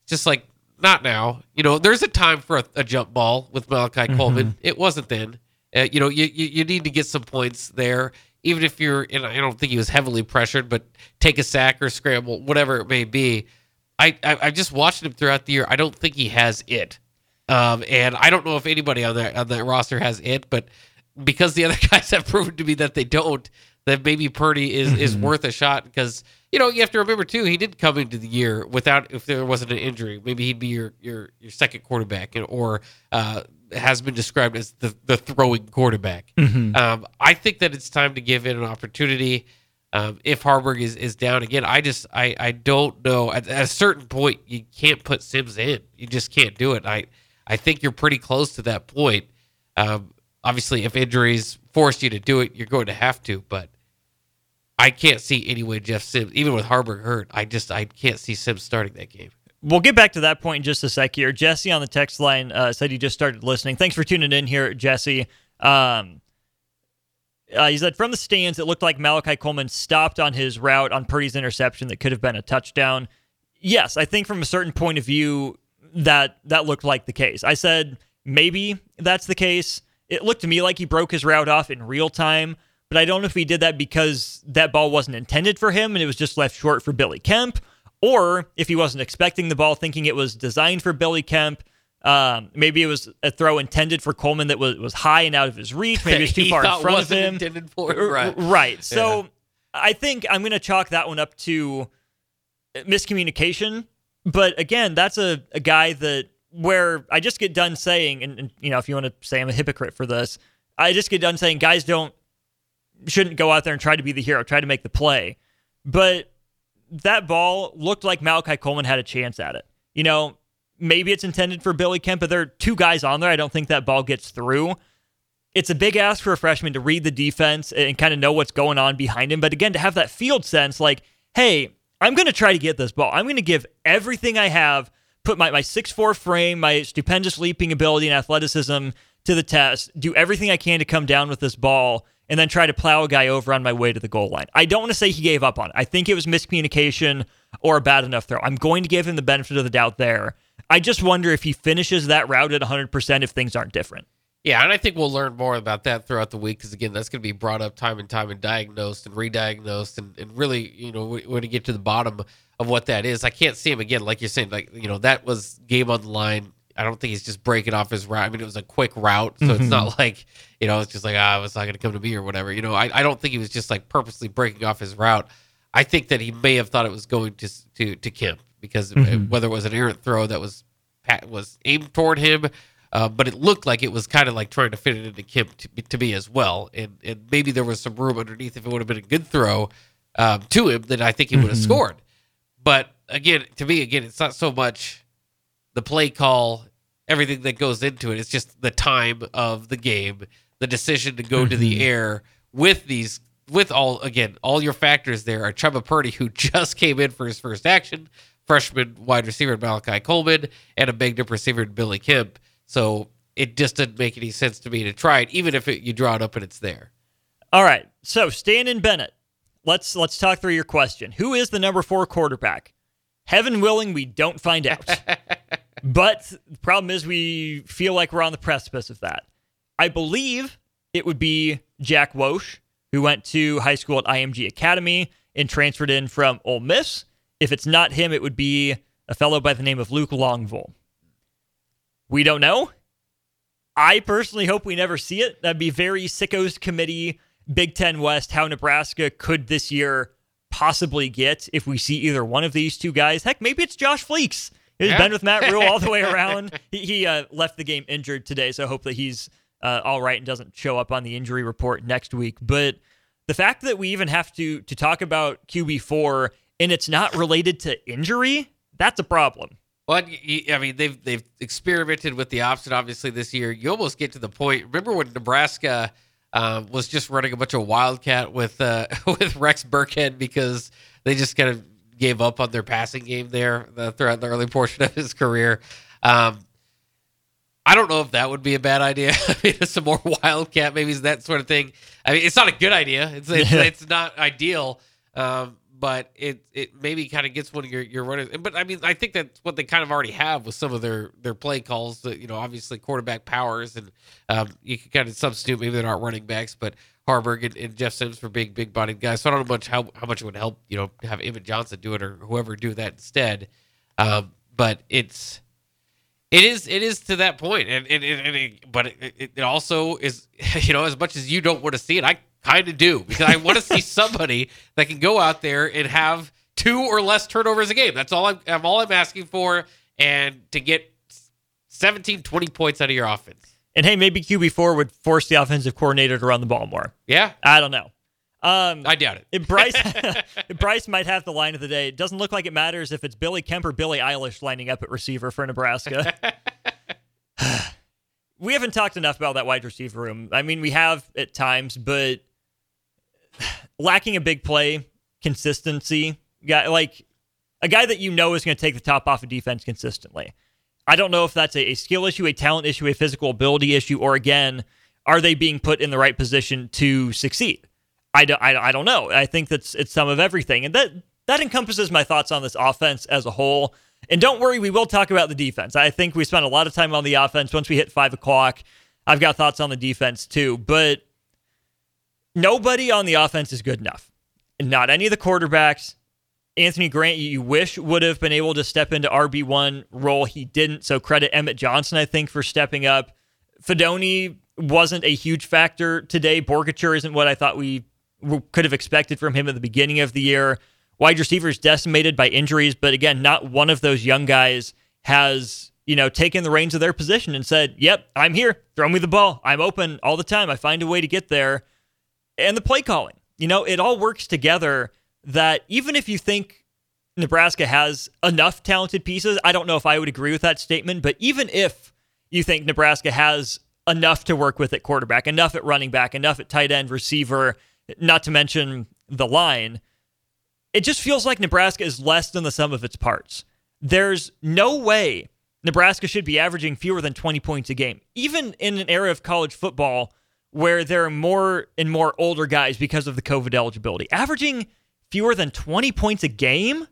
S3: Just like, not now. You know, there's a time for a, a jump ball with Malachi mm-hmm. Coleman. It wasn't then. Uh, you know, you, you, you need to get some points there, even if you're, and I don't think he was heavily pressured, but take a sack or scramble, whatever it may be. I, I, I just watched him throughout the year. I don't think he has it. Um, and I don't know if anybody on that on that roster has it, but because the other guys have proven to me that they don't, that maybe Purdy is is
S2: Mm-hmm.
S3: worth a shot because you know you have to remember too he did come into the year without if there wasn't an injury maybe he'd be your your your second quarterback or uh, has been described as the the throwing quarterback.
S2: Mhm.
S3: Um, I think that it's time to give it an opportunity. Um, if Haarberg is, is down again, I just I, I don't know. At, at a certain point, you can't put Sims in. You just can't do it. I I think you're pretty close to that point. Um, obviously, if injuries force you to do it, you're going to have to. But I can't see any way Jeff Sims, even with Haarberg hurt, I just I can't see Sims starting that game.
S2: We'll get back to that point in just a sec here. Jesse on the text line uh, said he just started listening. Thanks for tuning in here, Jesse. Um, uh, he said from the stands, it looked like Malachi Coleman stopped on his route on Purdy's interception that could have been a touchdown. Yes, I think from a certain point of view that that looked like the case. I said maybe that's the case. It looked to me like he broke his route off in real time, but I don't know if he did that because that ball wasn't intended for him and it was just left short for Billy Kemp, or if he wasn't expecting the ball, thinking it was designed for Billy Kemp. Um, maybe it was a throw intended for Coleman that was, was high and out of his reach. Maybe it was too far in front of him.
S3: intended for
S2: R-
S3: right.
S2: Right. So
S3: Yeah.
S2: I think I'm going to chalk that one up to miscommunication. But again, that's a, a guy that where I just get done saying, and, and you know, if you want to say I'm a hypocrite for this, I just get done saying guys don't shouldn't go out there and try to be the hero, try to make the play. But that ball looked like Malachi Coleman had a chance at it. You know, maybe it's intended for Billy Kemp, but there are two guys on there. I don't think that ball gets through. It's a big ask for a freshman to read the defense and kind of know what's going on behind him. But again, to have that field sense like, hey, I'm going to try to get this ball. I'm going to give everything I have, put my, my 6'4 frame, my stupendous leaping ability and athleticism to the test, do everything I can to come down with this ball, and then try to plow a guy over on my way to the goal line. I don't want to say he gave up on it. I think it was miscommunication or a bad enough throw. I'm going to give him the benefit of the doubt there. I just wonder if he finishes that route at 100% if things aren't different.
S3: Yeah, and I think we'll learn more about that throughout the week because again, that's going to be brought up time and time and diagnosed and re-diagnosed and, and really, you know, you get to the bottom of what that is, I can't see him again. Like you're saying, like you know, that was game on the line. I don't think he's just breaking off his route. I mean, it was a quick route, so it's
S2: Mhm.
S3: not like you know, it's just like ah, it's not going to come to me or whatever. You know, I, I don't think he was just like purposely breaking off his route. I think that he may have thought it was going to to to Kemp because uh,
S2: Mhm.
S3: whether it was an errant throw that was was aimed toward him, uh, but it looked like it was kind of like trying to fit it into Kemp to, to be as well. And and maybe there was some room underneath if it would have been a good throw um, to him, then I think he would have
S2: Mhm.
S3: scored. But again, to me, again, it's not so much the play call, everything that goes into it. It's just the time of the game, the decision to go to the mm-hmm. air with these, with all again, all your factors there are Chubba Purdy, who just came in for his first action, freshman wide receiver Malachi Coleman, and a banged receiver Billy Kemp. So it just didn't make any sense to me to try it, even if it, you draw it up and it's there.
S2: All right. So Stan and Bennett, let's let's talk through your question. Who is the number four quarterback? Heaven willing, we don't find out. but the problem is we feel like we're on the precipice of that. I believe it would be Jack Wosh, who went to high school at IMG Academy and transferred in from Ole Miss. If it's not him, it would be a fellow by the name of Luke Longville. We don't know. I personally hope we never see it. That'd be very sickos committee, Big Ten West, how Nebraska could this year possibly get if we see either one of these two guys. Heck, maybe it's Josh Fleeks. He's
S3: Yeah.
S2: been with Matt Rhule all the way around. He, he uh, left the game injured today, so I hope that he's uh, all right and doesn't show up on the injury report next week. But the fact that we even have to to talk about QB four and it's not related to injury, that's a problem.
S3: Well, I mean, they've they've experimented with the option obviously this year. You almost get to the point. Remember when Nebraska um, was just running a bunch of wildcat with uh, with Rex Burkhead because they just kind of gave up on their passing game there uh, throughout the early portion of his career. Um, I don't know if that would be a bad idea. I mean, some more wildcat, maybe that sort of thing. I mean, it's not a good idea. It's it's,
S2: Yeah.
S3: it's not ideal, um, but it it maybe kind of gets one of your your runners. But I mean, I think that's what they kind of already have with some of their their play calls. That you know, obviously quarterback powers, and um, you can kind of substitute. Maybe they're not running backs, but Haarberg and, and Jeff Sims for being big bodied guys. So I don't know much how how much it would help. You know, have Emmett Johnson do it or whoever do that instead. Um, but it's it is it is to that point, and and, it, but it, it, it also is you know as much as you don't want to see it, I kind of do because I want to see somebody that can go out there and have two or less turnovers a game. That's all I'm, I'm all I'm asking for, and to get 17, 20 points out of your offense.
S2: And hey, maybe QB4 would force the offensive coordinator to run the ball more.
S3: Yeah,
S2: I don't know. Um,
S3: I doubt it.
S2: Bryce, Bryce might have the line of the day. It doesn't look like it matters if it's Billy Kemp or Billy Eilish lining up at receiver for Nebraska. we haven't talked enough about that wide receiver room. I mean, we have at times, but lacking a big play consistency. Guy like a guy that you know is going to take the top off of defense consistently. I don't know if that's a, a skill issue, a talent issue, a physical ability issue, or again, are they being put in the right position to succeed? I don't, I, I don't know. I think that's it's some of everything, and that that encompasses my thoughts on this offense as a whole. And don't worry, we will talk about the defense. I think we spent a lot of time on the offense. Once we hit five o'clock, I've got thoughts on the defense too. But nobody on the offense is good enough. Not any of the quarterbacks, Anthony Grant, you wish would have been able to step into RB1 role. He didn't. So credit Emmett Johnson, I think, for stepping up. Fidone wasn't a huge factor today. Boerkircher isn't what I thought we could have expected from him at the beginning of the year. Wide receivers decimated by injuries, but again, not one of those young guys has, you know, taken the reins of their position and said, "Yep, I'm here. Throw me the ball. I'm open all the time. I find a way to get there." And the play calling. You know, it all works together that even if you think Nebraska has enough talented pieces, I don't know if I would agree with that statement, but even if you think Nebraska has enough to work with at quarterback, enough at running back, enough at tight end, receiver, not to mention the line, it just feels like Nebraska is less than the sum of its parts. There's no way Nebraska should be averaging fewer than 20 points a game, even in an era of college football where there are more and more older guys because of the COVID eligibility. Averaging fewer than 20 points a game?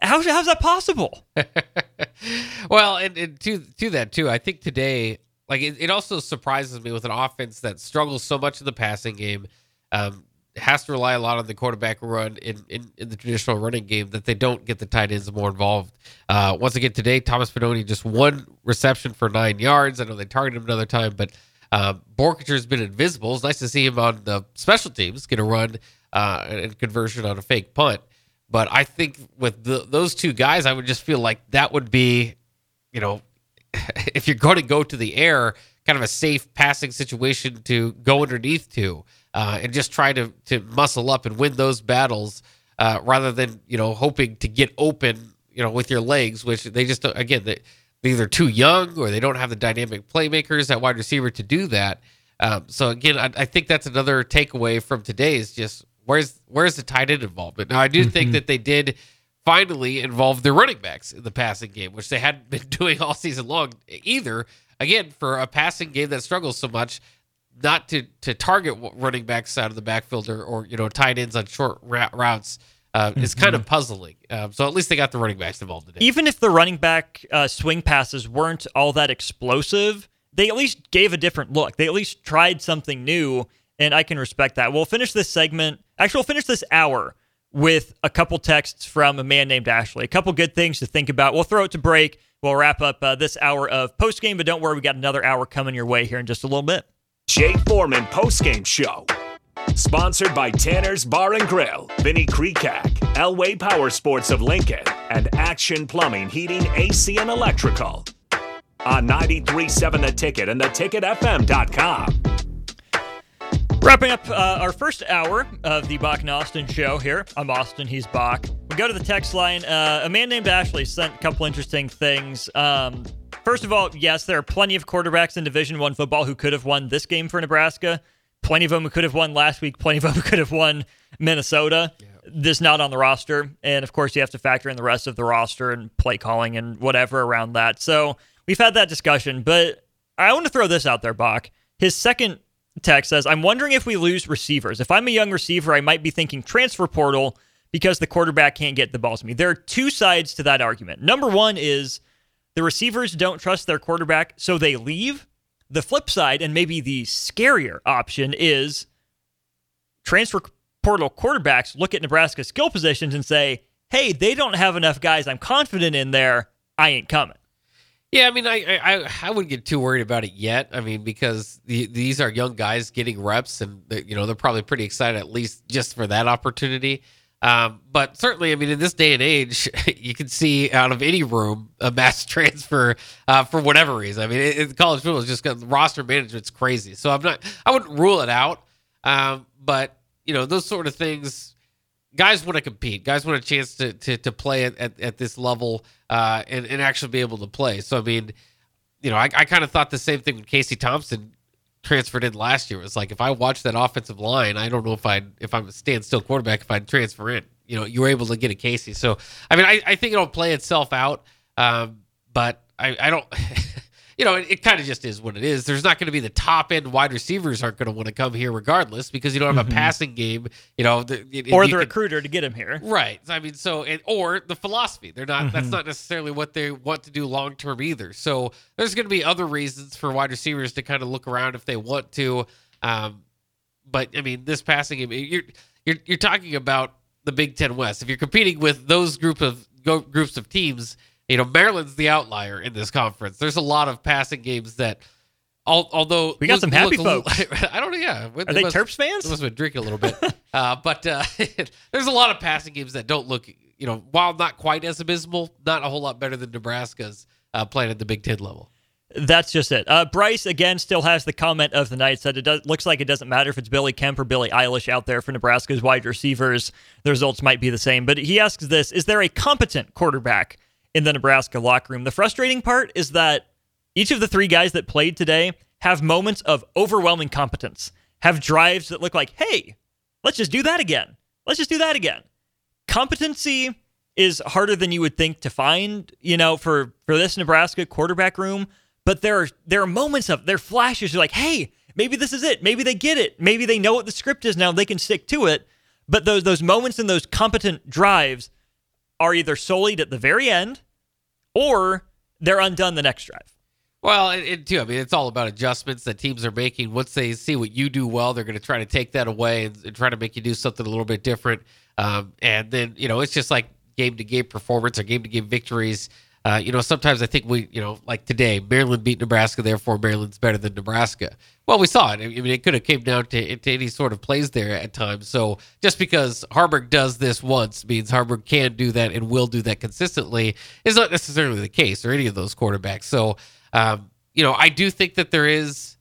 S2: How, how's that possible?
S3: well, and, and to to that too, I think today, like it, it also surprises me with an offense that struggles so much in the passing game, um, has to rely a lot on the quarterback run in, in, in the traditional running game that they don't get the tight ends more involved. Uh, once again today, Thomas Fidone just one reception for nine yards. I know they targeted him another time, but uh, Boerkircher been invisible. It's nice to see him on the special teams get a run uh, and conversion on a fake punt. But I think with the, those two guys, I would just feel like that would be, you know, if you're going to go to the air, kind of a safe passing situation to go underneath to, uh, and just try to to muscle up and win those battles, uh, rather than you know hoping to get open, you know, with your legs, which they just again they they're either too young or they don't have the dynamic playmakers at wide receiver to do that. Um, so again, I, I think that's another takeaway from today is just where's where's the tight end involvement? Now I do think that they did finally involve their running backs in the passing game, which they hadn't been doing all season long either. Again, for a passing game that struggles so much, not to to target running backs out of the backfield or, or you know tight ends on short routes uh, is kind of puzzling. Um, so at least they got the running backs involved today.
S2: Even if the running back uh, swing passes weren't all that explosive, they at least gave a different look. They at least tried something new, and I can respect that. We'll finish this segment. Actually, we'll finish this hour with a couple texts from a man named Ashley. A couple good things to think about. We'll throw it to break. We'll wrap up uh, this hour of post game, but don't worry, we got another hour coming your way here in just a little bit.
S1: Jake Foreman post game show. Sponsored by Tanner's Bar and Grill, Vinny Krekak, Elway Power Sports of Lincoln, and Action Plumbing, Heating, AC, and Electrical. On 93.7 The Ticket and theticketfm.com.
S2: Wrapping up uh, our first hour of the Bach and Austin show here. I'm Austin, he's Bach. We go to the text line. Uh, a man named Ashley sent a couple interesting things. Um, first of all, yes, there are plenty of quarterbacks in Division One football who could have won this game for Nebraska. Plenty of them who could have won last week. Plenty of them who could have won Minnesota. Yeah. This not on the roster, and of course you have to factor in the rest of the roster and play calling and whatever around that. So we've had that discussion, but I want to throw this out there, Bach. His second text says, I'm wondering if we lose receivers. If I'm a young receiver, I might be thinking transfer portal because the quarterback can't get the balls to me. There are two sides to that argument. Number one is the receivers don't trust their quarterback, so they leave. The flip side, and maybe the scarier option, is transfer portal quarterbacks look at Nebraska's skill positions and say, hey, they don't have enough guys I'm confident in there. I ain't coming.
S3: Yeah, I mean, I, I I wouldn't get too worried about it yet. I mean, because the, these are young guys getting reps, and you know they're probably pretty excited at least just for that opportunity. Um, but certainly, I mean, in this day and age, you can see out of any room a mass transfer uh, for whatever reason. I mean, it, it, college football is just got roster management's crazy. So I'm not, I wouldn't rule it out. Um, but you know, those sort of things guys want to compete. Guys want a chance to to, to play at, at, at this level uh, and, and actually be able to play. So, I mean, you know, I, I kind of thought the same thing when Casey Thompson transferred in last year. It was like if I watch that offensive line, I don't know if I'd if I'm a standstill quarterback if I'd transfer in. You know, you were able to get a Casey. So, I mean, I, I think it'll play itself out. Um, but I, I don't. you know, it, it kind of just is what it is. There's not going to be the top end wide receivers aren't going to want to come here regardless because you don't have mm-hmm. a passing game. You know, the,
S2: it, or the recruiter to get him here,
S3: right? I mean, so and, or the philosophy. They're not. Mm-hmm. That's not necessarily what they want to do long term either. So there's going to be other reasons for wide receivers to kind of look around if they want to. Um, but I mean, this passing game, you're you're you're talking about the Big Ten West. If you're competing with those group of go, groups of teams, you know Maryland's the outlier in this conference. There's a lot of passing games that, al- although
S2: We got
S3: look-
S2: some happy
S3: look
S2: folks.
S3: I don't know. Yeah,
S2: Are they Terps fans?
S3: They must have been drinking a little bit. uh, but uh, there's a lot of passing games that don't look, you know, while not quite as abysmal, not a whole lot better than Nebraska's uh, playing at the Big Ten level.
S2: That's just it. Uh, Bryce again still has the comment of the night said it does looks like it doesn't matter if it's Billy Kemp or Billy Eilish out there for Nebraska's wide receivers. The results might be the same. But he asks this: Is there a competent quarterback in the Nebraska locker room? The frustrating part is that each of the three guys that played today have moments of overwhelming competence, have drives that look like, hey, let's just do that again. Let's just do that again. Competency is harder than you would think to find, you know, for for this Nebraska quarterback room. But there are there are moments of there are flashes. You're like, hey, maybe this is it. Maybe they get it. Maybe they know what the script is now. They can stick to it. But those those moments and those competent drives are either sullied at the very end, or they're undone the next drive.
S3: Well, it, it too. I mean, it's all about adjustments that teams are making. Once they see what you do well, they're going to try to take that away and, and try to make you do something a little bit different. Um, and then you know, it's just like game to game performance or game to game victories. Uh, you know, sometimes I think we, you know, like today, Maryland beat Nebraska, therefore Maryland's better than Nebraska. Well, we saw it. I mean, it could have came down to, to any sort of plays there at times. So just because Haarberg does this once means Haarberg can do that and will do that consistently is not necessarily the case or any of those quarterbacks. So, um, you know, I do think that there is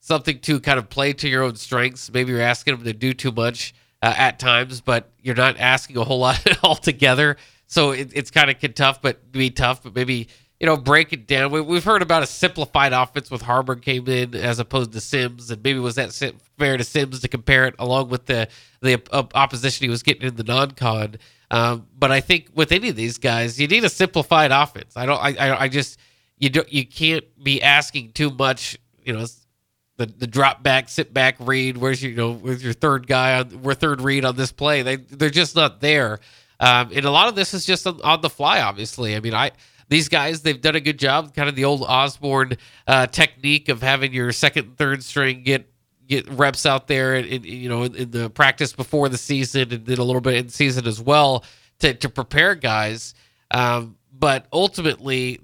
S3: something to kind of play to your own strengths. Maybe you're asking them to do too much uh, at times, but you're not asking a whole lot altogether. So it, it's kind of tough, but be tough. But maybe you know break it down. We, we've heard about a simplified offense with Haarberg came in as opposed to Sims, and maybe was that fair to Sims to compare it along with the the op- opposition he was getting in the non-con. Um, but I think with any of these guys, you need a simplified offense. I don't. I. I, I just you don't. You can't be asking too much. You know, the the drop back, sit back, read. Where's your you know where's your third guy on we're third read on this play? They they're just not there. Um, and a lot of this is just on, on the fly. Obviously, I mean, I these guys they've done a good job. Kind of the old Osborne uh, technique of having your second, third string get get reps out there, and, and, you know, in, in the practice before the season, and then a little bit in season as well to to prepare guys. Um, but ultimately,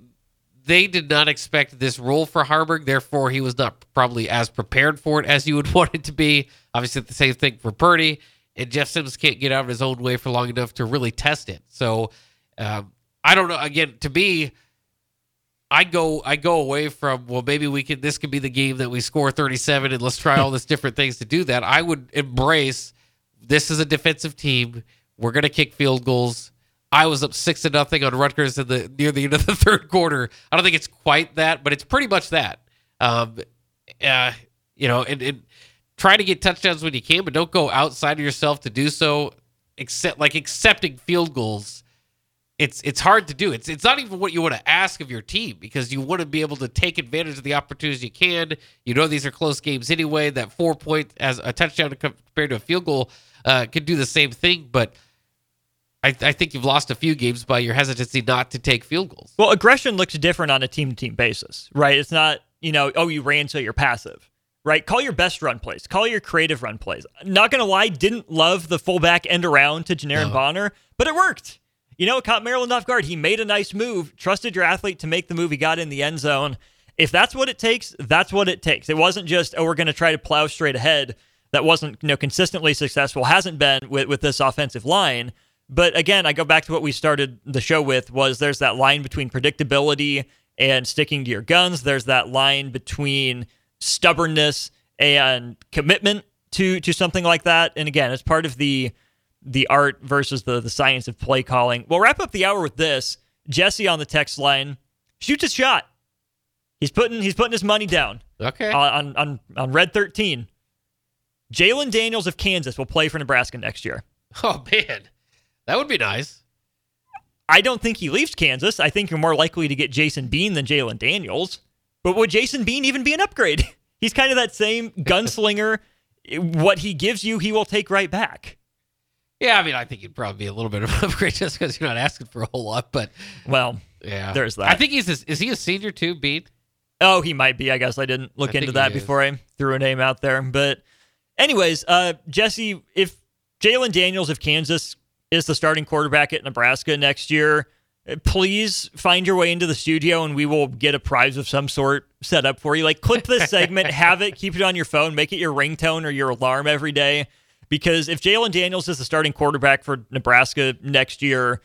S3: they did not expect this role for Haarberg. Therefore, he was not probably as prepared for it as you would want it to be. Obviously, the same thing for Purdy. And Jeff Sims can't get out of his own way for long enough to really test it. So, um, I don't know. Again, to me, I go I go away from well maybe we could this could be the game that we score 37 and let's try all this different things to do that. I would embrace this is a defensive team. We're gonna kick field goals. I was up six to nothing on Rutgers in the near the end of the third quarter. I don't think it's quite that, but it's pretty much that. Um, uh, you know, and, and try to get touchdowns when you can, but don't go outside of yourself to do so. Except like accepting field goals it's it's hard to do. It's it's not even what you want to ask of your team because you want to be able to take advantage of the opportunities you can. You know these are close games anyway. That four point as a touchdown compared to a field goal uh, could do the same thing, but I, I think you've lost a few games by your hesitancy not to take field goals.
S2: Well, aggression looks different on a team to team basis, right? It's not, you know, oh, you ran so you're passive, right? Call your best run plays, call your creative run plays. Not going to lie, didn't love the fullback end around to Janiran
S3: No.
S2: Bonner, but it worked. You know, it caught Maryland off guard. He made a nice move, trusted your athlete to make the move. He got in the end zone. If that's what it takes, that's what it takes. It wasn't just, oh, we're going to try to plow straight ahead. That wasn't, you know, consistently successful. Hasn't been with, with this offensive line. But again, I go back to what we started the show with was there's that line between predictability and sticking to your guns. There's that line between stubbornness and commitment to to something like that. And again, it's part of the the art versus the the science of play calling. We'll wrap up the hour with this. Jesse on the text line shoots a shot. He's putting he's putting his money down
S3: Okay.
S2: on on on red thirteen. Jalon Daniels of Kansas will play for Nebraska next year.
S3: Oh man, that would be nice.
S2: I don't think he leaves Kansas. I think you're more likely to get Jason Bean than Jalon Daniels. But would Jason Bean even be an upgrade? He's kind of that same gunslinger. what he gives you, he will take right back.
S3: Yeah, I mean, I think he'd probably be a little bit of an upgrade just because you're not asking for a whole lot. But
S2: Well,
S3: yeah,
S2: there's that.
S3: I think he's a, is he a senior too? Beat.
S2: Oh, he might be. I guess I didn't look
S3: I
S2: into that before I threw a name out there. But, anyways, uh, Jesse, if Jalon Daniels of Kansas is the starting quarterback at Nebraska next year, please find your way into the studio and we will get a prize of some sort set up for you. Like clip this segment, have it, keep it on your phone, make it your ringtone or your alarm every day. Because if Jalon Daniels is the starting quarterback for Nebraska next year,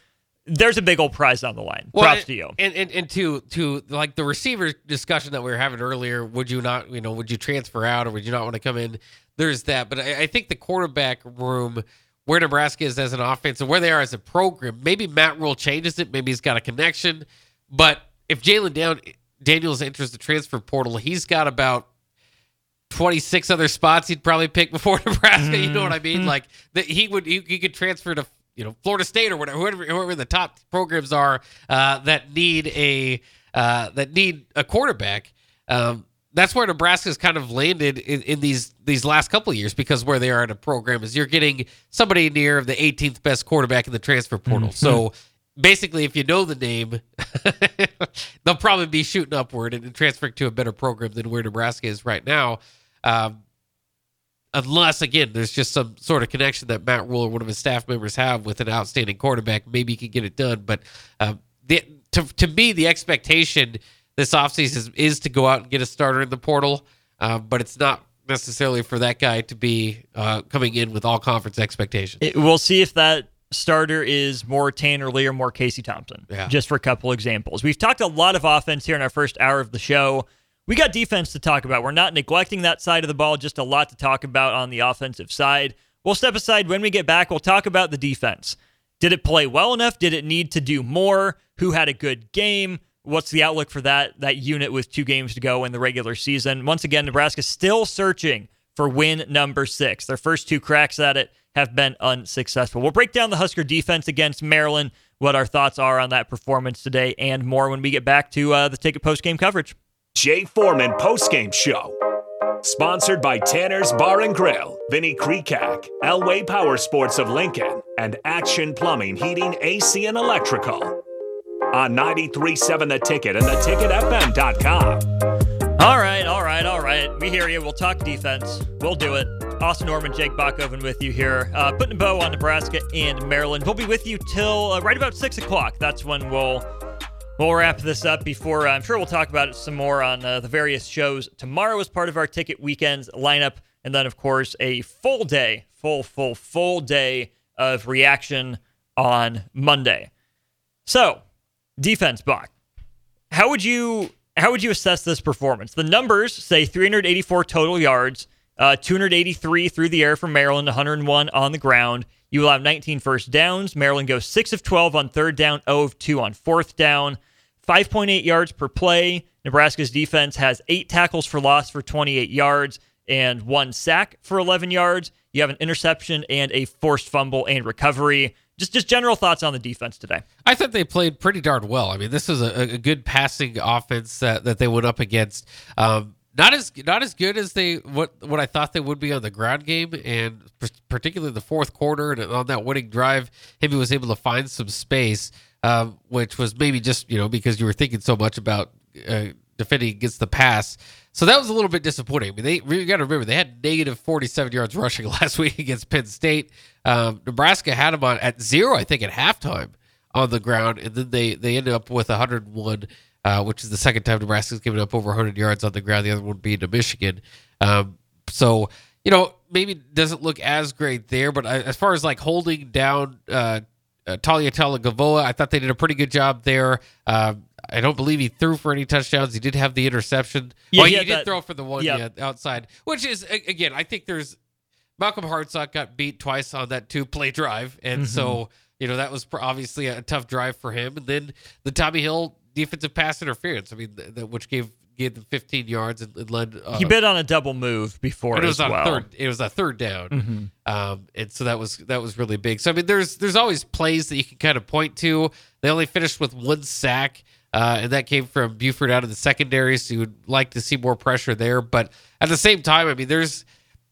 S2: there's a big old prize on the line. Props
S3: and,
S2: to you.
S3: And, and and to to like the receiver discussion that we were having earlier, would you not, you know, would you transfer out or would you not want to come in? There's that, but I, I think the quarterback room where Nebraska is as an offense and where they are as a program, maybe Matt Rhule changes it. Maybe he's got a connection, but if Jalon Down Daniels enters the transfer portal, he's got about 26 other spots he'd probably pick before Nebraska. You know what I mean? Like that he would he, he could transfer to you know Florida State or whatever, whoever, whoever the top programs are uh, that need a uh, that need a quarterback. Um, that's where Nebraska's kind of landed in, in these these last couple of years because where they are in a program is you're getting somebody near the 18th best quarterback in the transfer portal. So basically, if you know the name, they'll probably be shooting upward and transferring to a better program than where Nebraska is right now. Um, unless again, there's just some sort of connection that Matt Rhule or one of his staff members have with an outstanding quarterback. Maybe he can get it done. But um, the, to to me, the expectation this offseason is, is to go out and get a starter in the portal, uh, but it's not necessarily for that guy to be uh, coming in with all conference expectations.
S2: It- we'll see if that starter is more Tanner Lee or more Casey Thompson.
S3: Yeah.
S2: Just for a couple examples. We've talked a lot of offense here in our first hour of the show. We got defense to talk about. We're not neglecting that side of the ball, just a lot to talk about on the offensive side. We'll step aside when we get back. We'll talk about the defense. Did it play well enough? Did it need to do more? Who had a good game? What's the outlook for that that unit with two games to go in the regular season? Once again, Nebraska still searching for win number six. Their first two cracks at it have been unsuccessful. We'll break down the Husker defense against Maryland, what our thoughts are on that performance today, and more when we get back to uh, the Ticket post game coverage.
S1: Jay Foreman post game show. Sponsored by Tanner's Bar and Grill, Vinny Krekak, Elway Power Sports of Lincoln, and Action Plumbing, Heating, AC, and Electrical. On 93.7 The Ticket and theticketfm.com.
S2: All right, all right, all right. We hear you. We'll talk defense. We'll do it. Austin Norman, Jake Bachoven with you here. Uh, putting a bow on Nebraska and Maryland. We'll be with you till uh, right about 6 o'clock. That's when we'll we'll wrap this up before I'm sure we'll talk about it some more on uh, the various shows tomorrow as part of our Ticket Weekends lineup. And then, of course, a full day, full, full, full day of reaction on Monday. So, defense, Bach. How would you how would you assess this performance? The numbers say 384 total yards, uh, 283 through the air from Maryland, 101 on the ground. You allow 19 first downs. Maryland goes 6 of 12 on third down, 0 of 2 on fourth down. 5.8 yards per play. Nebraska's defense has eight tackles for loss for 28 yards and one sack for 11 yards. You have an interception and a forced fumble and recovery. Just just general thoughts on the defense today.
S3: I thought they played pretty darn well. I mean, this is a, a good passing offense that, that they went up against. Um, not as not as good as they what what I thought they would be on the ground game, and particularly the fourth quarter and on that winning drive, Hemby was able to find some space, um, which was maybe just you know because you were thinking so much about uh, defending against the pass. So that was a little bit disappointing. I mean, they you got to remember they had negative 47 yards rushing last week against Penn State. Um, Nebraska had them on at zero, I think, at halftime on the ground, and then they they ended up with 101, uh, which is the second time Nebraska's given up over 100 yards on the ground. The other one being to Michigan. Um, so you know maybe doesn't look as great there, but I, as far as like holding down uh, uh, Taulia I thought they did a pretty good job there. Um, I don't believe he threw for any touchdowns. He did have the interception.
S2: Yeah,
S3: oh,
S2: he
S3: he, did
S2: that-
S3: throw for the one
S2: yeah.
S3: yeah, outside, which is again, I think there's Malcolm Hartzog got beat twice on that two play drive, and so you know that was obviously a tough drive for him. And then the Tommy Hill defensive pass interference, I mean, th- th- which gave gave them 15 yards and, and led. Uh,
S2: he bid on a double move before
S3: it was
S2: as
S3: on
S2: well.
S3: third. It was a third down,
S2: Mhm.
S3: um, and so that was that was really big. So I mean, there's there's always plays that you can kind of point to. They only finished with one sack, uh, and that came from Buford out of the secondary. So you would like to see more pressure there, but at the same time, I mean, there's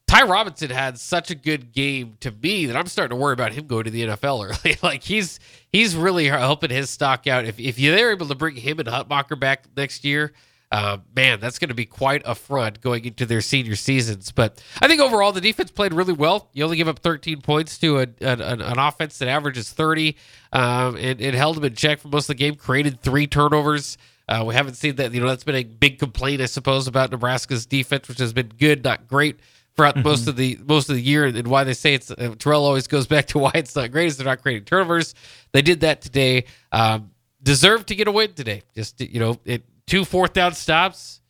S3: Ty Robinson had such a good game to me that I'm starting to worry about him going to the NFL early. like he's he's really helping his stock out. If if they're able to bring him and Hutmacher back next year, uh, man, that's going to be quite a front going into their senior seasons. But I think overall the defense played really well. You only give up 13 points to a, an, an offense that averages 30. Um, it, it held them in check for most of the game. Created three turnovers. Uh, we haven't seen that. You know, that's been a big complaint, I suppose, about Nebraska's defense, which has been good, not great throughout
S2: Mm-hmm.
S3: most of the most of the year. And why they say it's uh, Terrell always goes back to why it's not great is they're not creating turnovers. They did that today. Um, deserved to get a win today. Just you know, it two fourth down stops.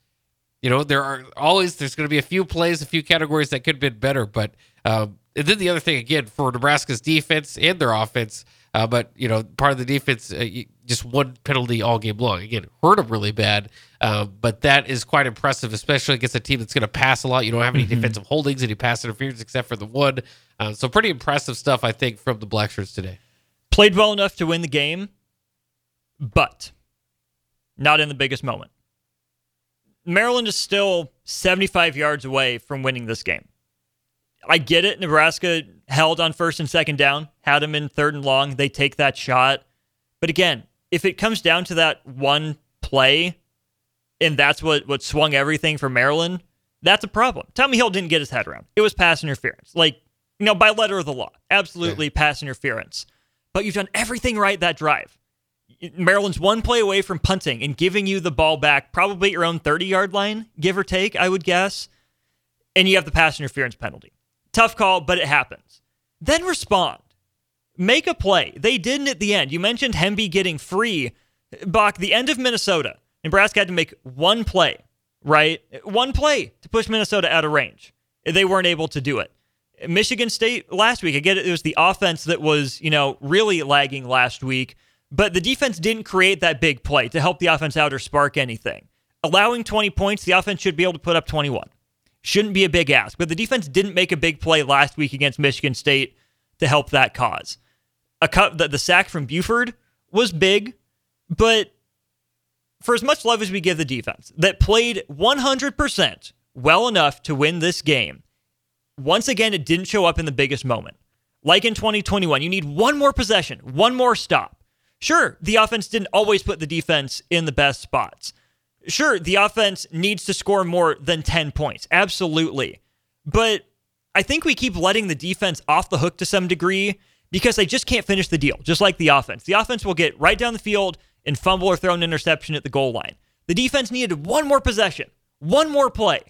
S3: You know, there are always there's going to be a few plays, a few categories that could have been better. But um, and then the other thing again for Nebraska's defense and their offense, uh, but you know, part of the defense uh, just one penalty all game long. Again, hurt them really bad. Um, but that is quite impressive, especially against a team that's going to pass a lot. You don't have any defensive holdings, any pass interference except for the one. Uh, so pretty impressive stuff, I think, from the Black Shirts today.
S2: Played well enough to win the game, but not in the biggest moment. Maryland is still 75 yards away from winning this game. I get it. Nebraska held on first and second down, had them in third and long. They take that shot. But again, if it comes down to that one play, and that's what, what swung everything for Maryland, that's a problem. Tommy Hill didn't get his head around. It was pass interference. Like, you know, by letter of the law. Absolutely pass interference. But you've done everything right that drive. Maryland's one play away from punting and giving you the ball back, probably your own 30 yard line, give or take, I would guess. And you have the pass interference penalty. Tough call, but it happens. Then respond. Make a play. They didn't at the end. You mentioned Hemby getting free. Bach, the end of Minnesota, Nebraska had to make one play, right? One play to push Minnesota out of range. They weren't able to do it. Michigan State last week, I get it, it was the offense that was, you know, really lagging last week, but the defense didn't create that big play to help the offense out or spark anything. Allowing 20 points, the offense should be able to put up 21. Shouldn't be a big ask, but the defense didn't make a big play last week against Michigan State to help that cause. A cut, the, the sack from Buford was big, but for as much love as we give the defense that played 100% well enough to win this game, once again, it didn't show up in the biggest moment. Like in 2021, you need one more possession, one more stop. Sure, the offense didn't always put the defense in the best spots. Sure, the offense needs to score more than 10 points. Absolutely. But I think we keep letting the defense off the hook to some degree because they just can't finish the deal, just like the offense. The offense will get right down the field and fumble or throw an interception at the goal line. The defense needed one more possession, one more play,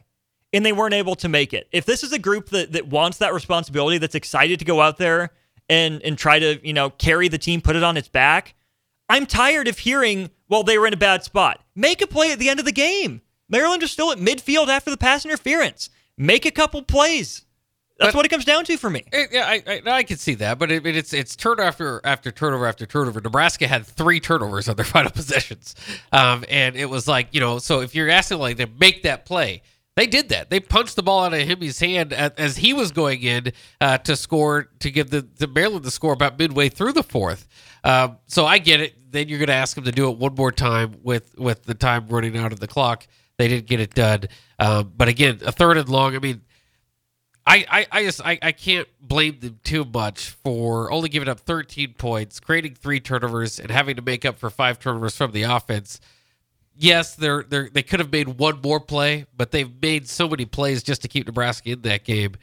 S2: and they weren't able to make it. If this is a group that, that wants that responsibility, that's excited to go out there and, and try to, you know, carry the team, put it on its back, I'm tired of hearing, well, they were in a bad spot. Make a play at the end of the game. Maryland is still at midfield after the pass interference. Make a couple plays. That's what it comes down to for me.
S3: It- yeah, I, I I can see that, but it, it's it's turnover after after turnover after turnover. Nebraska had three turnovers on their final possessions, um, and it was like you know. So if you're asking like to make that play, they did that. They punched the ball out of Hemby's hand as, as he was going in uh, to score to give the, the Maryland the score about midway through the fourth. Um, so I get it. Then you're going to ask them to do it one more time with with the time running out of the clock. They didn't get it done. Um, but again, a third and long. I mean. I, I, I just I, I can't blame them too much for only giving up 13 points, creating three turnovers, and having to make up for five turnovers from the offense. Yes, they're they are they could have made one more play, but they've made so many plays just to keep Nebraska in that game.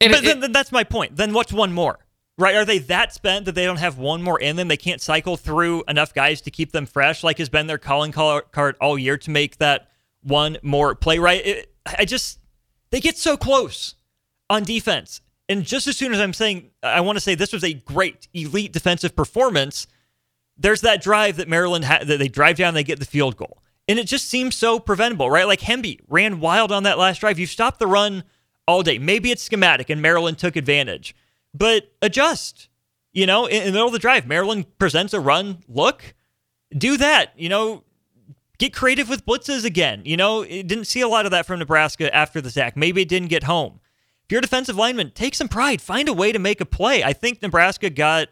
S3: And
S2: but
S3: it-
S2: then, then that's my point. Then what's one more? Right? Are they that spent that they don't have one more in them? They can't cycle through enough guys to keep them fresh, like has been their calling call- card all year to make that one more play. Right? It, I just they get so close on defense, and just as soon as I'm saying I want to say this was a great elite defensive performance, there's that drive that Maryland ha- that they drive down, they get the field goal, and it just seems so preventable, right? Like Hemby ran wild on that last drive. You stopped the run all day. Maybe it's schematic, and Maryland took advantage, but adjust. You know, in, in the middle of the drive, Maryland presents a run. Look, do that. You know, get creative with blitzes again. You know, it didn't see a lot of that from Nebraska after the sack. Maybe it didn't get home. If you're a defensive lineman, take some pride. Find a way to make a play. I think Nebraska got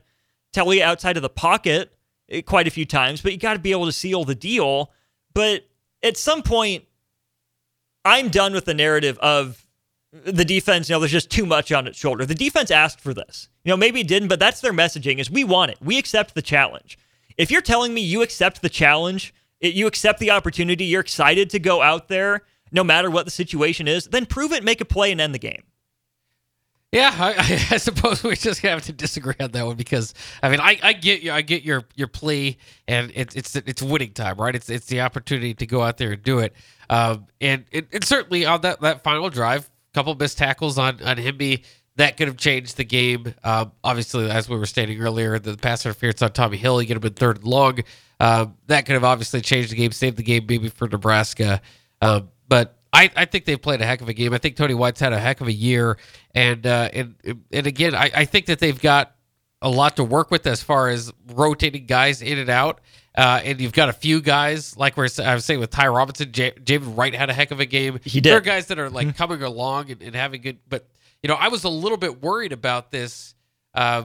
S2: Telly outside of the pocket eh, quite a few times, but you got to be able to seal the deal. But at some point, I'm done with the narrative of the defense, you know, there's just too much on its shoulder. The defense asked for this. You know, maybe it didn't, but that's their messaging is we want it. We accept the challenge. If you're telling me you accept the challenge It, you accept the opportunity. You're excited to go out there, no matter what the situation is. Then prove it, make a play, and end the game.
S3: Yeah, I, I suppose we just have to disagree on that one because I mean I, I get you I get your your plea and it's it's it's winning time right it's it's the opportunity to go out there and do it um, and it, it certainly on that that final drive couple missed tackles on on Hemby. That could have changed the game. Um, obviously as we were stating earlier the pass interference on Tommy Hill he could have been third and long. Um, that could have obviously changed the game saved the game maybe for Nebraska. Um, but I, I think they've played a heck of a game. I think Tony White's had a heck of a year, and uh, and and again, I, I think that they've got a lot to work with as far as rotating guys in and out. Uh, and you've got a few guys like we're I was saying with Ty Robinson, J- Javin Wright had a heck of a game.
S2: He did.
S3: There are guys that are like coming along and, and having good, but you know I was a little bit worried about this uh,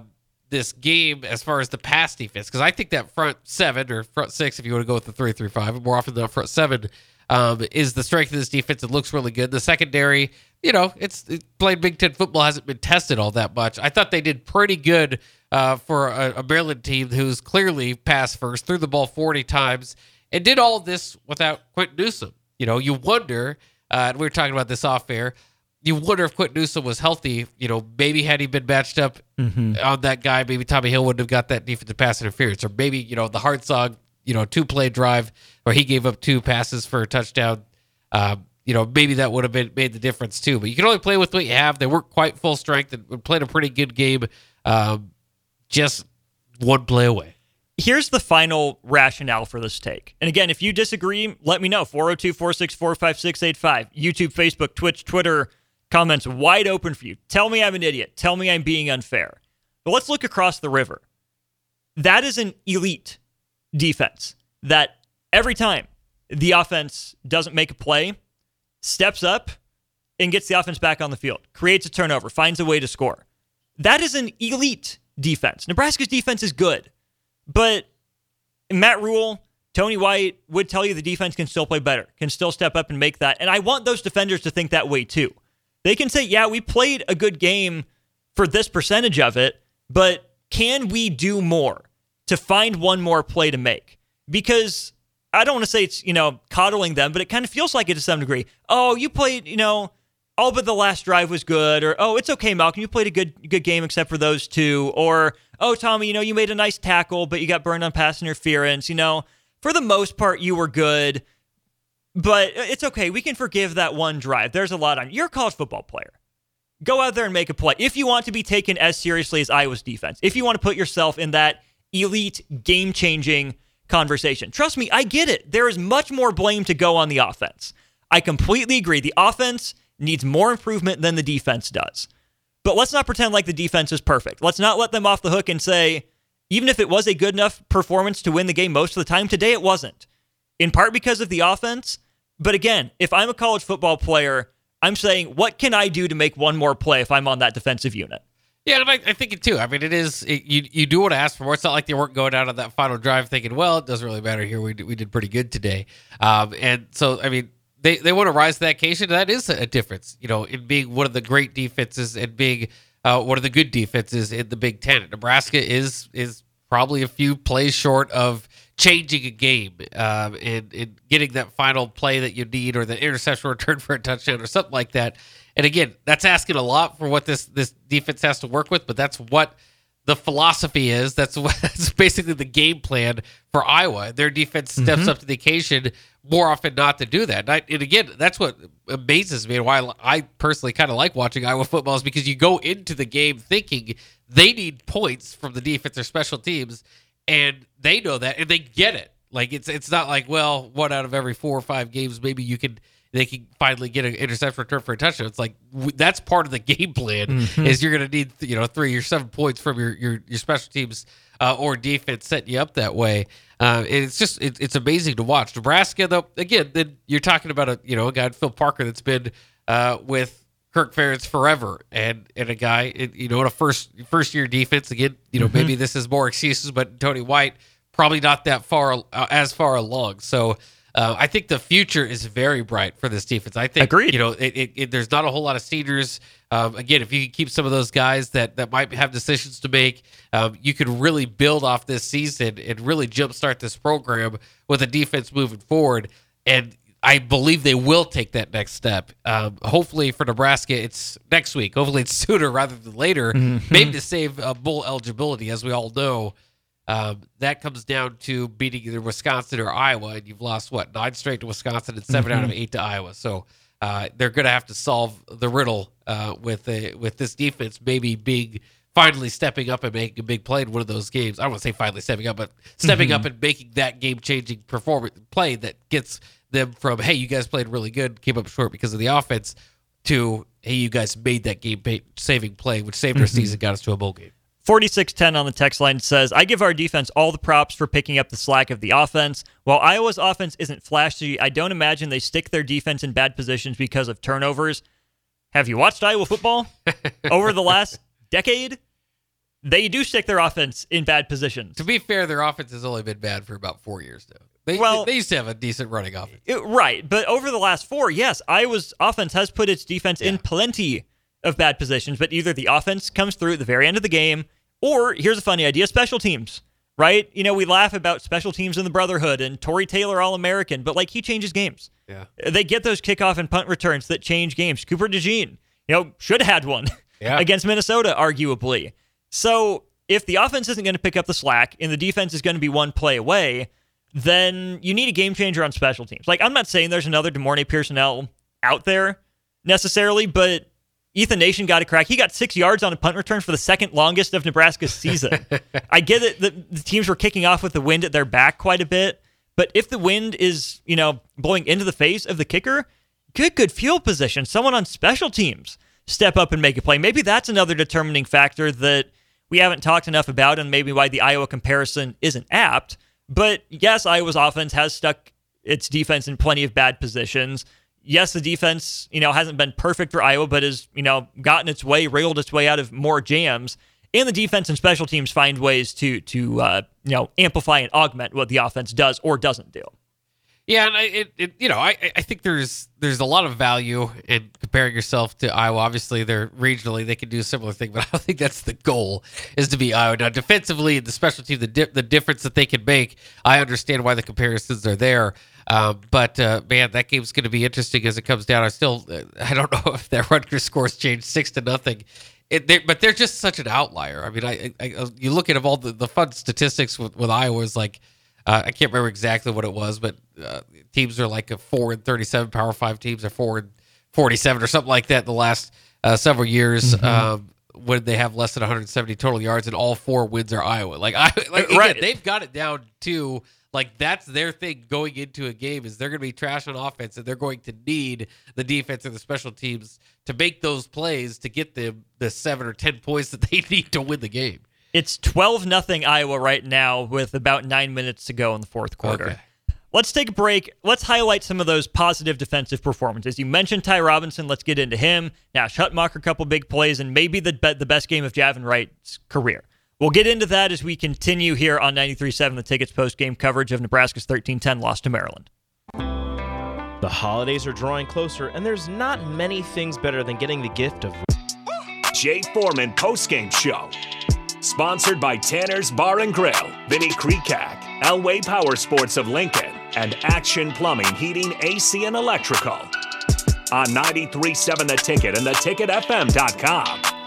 S3: this game as far as the pass defense because I think that front seven or front six, if you want to go with the three three five, more often than front seven um, is the strength of this defense. It looks really good. The secondary, you know, it's it, playing Big Ten football hasn't been tested all that much. I thought they did pretty good uh, for a, a Maryland team who's clearly pass first, threw the ball 40 times, and did all this without Quinton Newsome. You know, you wonder, uh, and we were talking about this off air, you wonder if Quinton Newsome was healthy. You know, maybe had he been matched up on that guy, maybe Tommy Hill wouldn't have got that defensive pass interference, or maybe you know the Hartzog, you know, two play drive where he gave up two passes for a touchdown. Uh, you know, maybe that would have been made the difference too. But you can only play with what you have. They weren't quite full strength and played a pretty good game. Um, just one play away.
S2: Here's the final rationale for this take. And again, if you disagree, let me know. 402 464 5685. YouTube, Facebook, Twitch, Twitter, comments wide open for you. Tell me I'm an idiot. Tell me I'm being unfair. But let's look across the river. That is an elite defense that every time the offense doesn't make a play, steps up and gets the offense back on the field, creates a turnover, finds a way to score. That is an elite defense. Nebraska's defense is good, but Matt Rhule, Tony White would tell you the defense can still play better, can still step up and make that. And I want those defenders to think that way too. They can say, yeah, we played a good game for this percentage of it, but can we do more to find one more play to make? Because I don't want to say it's, you know, coddling them, but it kind of feels like it to some degree. Oh, you played, you know, all but the last drive was good, or oh, it's okay, Malcolm, you played a good good game except for those two, or oh, Tommy, you know, you made a nice tackle, but you got burned on pass interference. You know, for the most part, you were good, but it's okay. We can forgive that one drive. There's a lot on. You're a college football player. Go out there and make a play. If you want to be taken as seriously as Iowa's defense, if you want to put yourself in that elite, game changing conversation, trust me, I get it. There is much more blame to go on the offense. I completely agree. The offense needs more improvement than the defense does. But let's not pretend like the defense is perfect. Let's not let them off the hook and say, even if it was a good enough performance to win the game most of the time, today it wasn't. In part because of the offense. But again, if I'm a college football player, I'm saying, what can I do to make one more play if I'm on that defensive unit?
S3: Yeah, and I, I think it too. I mean, it is it, you. You do want to ask for more. It's not like they weren't going out on that final drive thinking, "Well, it doesn't really matter here. We we did pretty good today." Um, and so, I mean, they they want to rise to that occasion. That is a difference, you know, in being one of the great defenses and being uh, one of the good defenses in the Big Ten. Nebraska is is probably a few plays short of changing a game um, and, and getting that final play that you need or the interception return for a touchdown or something like that. And again, that's asking a lot for what this this defense has to work with, but that's what the philosophy is. That's what that's basically the game plan for Iowa. Their defense steps
S2: Mhm.
S3: up to the occasion more often not to do that. And, I, and again, that's what amazes me and why I personally kind of like watching Iowa football is because you go into the game thinking they need points from the defense or special teams, and they know that and they get it. Like it's it's not like well, one out of every four or five games maybe you can they can finally get an interception return for a touchdown. It's like that's part of the game plan
S2: Mhm.
S3: is you're going to need you know three or seven points from your your, your special teams uh, or defense setting you up that way. Uh, and it's just it, it's amazing to watch. Nebraska though again then you're talking about a you know a guy Phil Parker that's been uh, with Kirk Ferentz forever and and a guy you know in a first first year defense again you know
S2: Mhm.
S3: maybe this is more excuses but Tony White probably not that far uh, as far along so. Uh, I think the future is very bright for this defense. I think,
S2: Agreed.
S3: you know, it, it, it, there's not a whole lot of seniors. Um, again, if you can keep some of those guys that, that might have decisions to make, um, you could really build off this season and really jumpstart this program with a defense moving forward. And I believe they will take that next step. Um, hopefully for Nebraska, it's next week. Hopefully it's sooner rather than later, maybe to save uh, bowl eligibility, as we all know. Um, that comes down to beating either Wisconsin or Iowa, and you've lost what nine straight to Wisconsin and 7 out of eight to Iowa. So uh, they're going to have to solve the riddle uh, with a, with this defense maybe being finally stepping up and making a big play in one of those games. I don't want to say finally stepping up, but stepping up and making that game changing performance play that gets them from hey, you guys played really good, came up short because of the offense, to hey, you guys made that game saving play, which saved our season, got us to a bowl game.
S2: 4610 on the text line says, I give our defense all the props for picking up the slack of the offense. While Iowa's offense isn't flashy, I don't imagine they stick their defense in bad positions because of turnovers. Have you watched Iowa football over the last decade? They do stick their offense in bad positions.
S3: To be fair, their offense has only been bad for about four years now. They,
S2: Well-
S3: they used to have a decent running offense.
S2: It- right, but over the last four, yes, Iowa's offense has put its defense in plenty of bad positions, but either the offense comes through at the very end of the game, or here's a funny idea: special teams. Right? You know, we laugh about special teams in the Brotherhood and Tory Taylor All American, but like he changes games.
S3: Yeah.
S2: They get those kickoff and punt returns that change games. Cooper DeJean, you know, should have had one
S3: Yeah.
S2: against Minnesota, arguably. So if the offense isn't going to pick up the slack and the defense is going to be one play away, then you need a game changer on special teams. Like I'm not saying there's another DeMornay Pierson-El out there necessarily, but Ethan Nation got a crack. He got six yards on a punt return for the second longest of Nebraska's season. I get it that the teams were kicking off with the wind at their back quite a bit, but if the wind is, you know, blowing into the face of the kicker, good, good field position. Someone on special teams step up and make a play. Maybe that's another determining factor that we haven't talked enough about, and maybe why the Iowa comparison isn't apt. But yes, Iowa's offense has stuck its defense in plenty of bad positions. Yes, the defense, you know, hasn't been perfect for Iowa, but has, you know, gotten its way, wriggled its way out of more jams. And the defense and special teams find ways to to uh, you know amplify and augment what the offense does or doesn't do.
S3: Yeah, and I, it, it, you know, I, I think there's there's a lot of value in comparing yourself to Iowa. Obviously, they're regionally they can do a similar thing, but I don't think that's the goal is to be Iowa. Now, defensively, the special team, the di- the difference that they can make, I understand why the comparisons are there. Um, but uh, man, that game's going to be interesting as it comes down. I still, uh, I don't know if that Rutgers scores changed six to nothing. It, they're, but they're just such an outlier. I mean, I, I, I you look at all the, the fun statistics with, with Iowa is like uh, I can't remember exactly what it was, but uh, teams are like a four and thirty-seven. Power Five teams are four and forty-seven or something like that. In the last uh, several years, um, when they have less than 170 total yards, and all four wins are Iowa. Like I, like again,
S2: Right.
S3: they've got it down to like that's their thing going into a game is they're going to be trash on offense, and they're going to need the defense and the special teams to make those plays to get them the seven or ten points that they need to win the game.
S2: It's 12 nothing Iowa right now with about nine minutes to go in the fourth quarter.
S3: Okay.
S2: Let's take a break. Let's highlight some of those positive defensive performances. You mentioned Ty Robinson. Let's get into him. Nash Hutmacher, a couple big plays, and maybe the the best game of Javin Wright's career. We'll get into that as we continue here on 93.7 The Tickets post game coverage of Nebraska's 13-10 loss to Maryland.
S13: The holidays are drawing closer, and there's not many things better than getting the gift of
S1: Jay Foreman post game show. Sponsored by Tanner's Bar and Grill, Vinny Krekak, Elway Power Sports of Lincoln, and Action Plumbing, Heating, AC, and Electrical. On 93.7 The Ticket and theticketfm.com.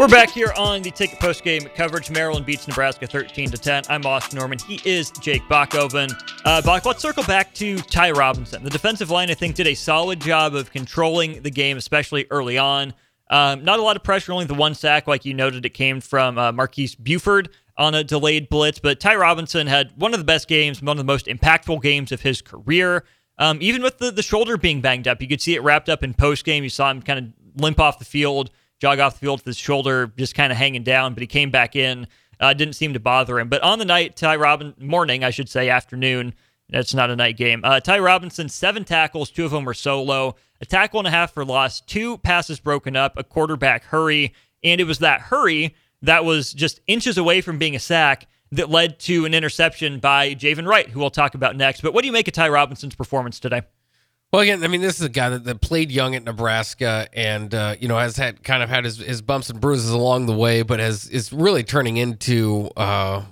S2: We're back here on the ticket post game coverage. Maryland beats Nebraska 13 to 10. I'm Austin Norman. He is Jake Bachhoven. Uh, Bach, let's circle back to Ty Robinson. The defensive line, I think, did a solid job of controlling the game, especially early on. Um, not a lot of pressure, only the one sack, like you noted, it came from uh, Marques Buford on a delayed blitz. But Ty Robinson had one of the best games, one of the most impactful games of his career. Um, even with the, the shoulder being banged up, you could see it wrapped up in post game. You saw him kind of limp off the field, jog off the field with his shoulder just kind of hanging down, but he came back in. Uh, didn't seem to bother him. But on the night, Ty Robin morning, I should say, afternoon. That's not a night game. Uh, Ty Robinson, seven tackles, two of them were solo, a tackle and a half for loss, two passes broken up, a quarterback hurry, and it was that hurry that was just inches away from being a sack that led to an interception by Javin Wright, who we'll talk about next. But what do you make of Ty Robinson's performance today?
S3: Well, again, I mean, this is a guy that, that played young at Nebraska, and uh, you know has had kind of had his, his bumps and bruises along the way, but has is really turning into uh,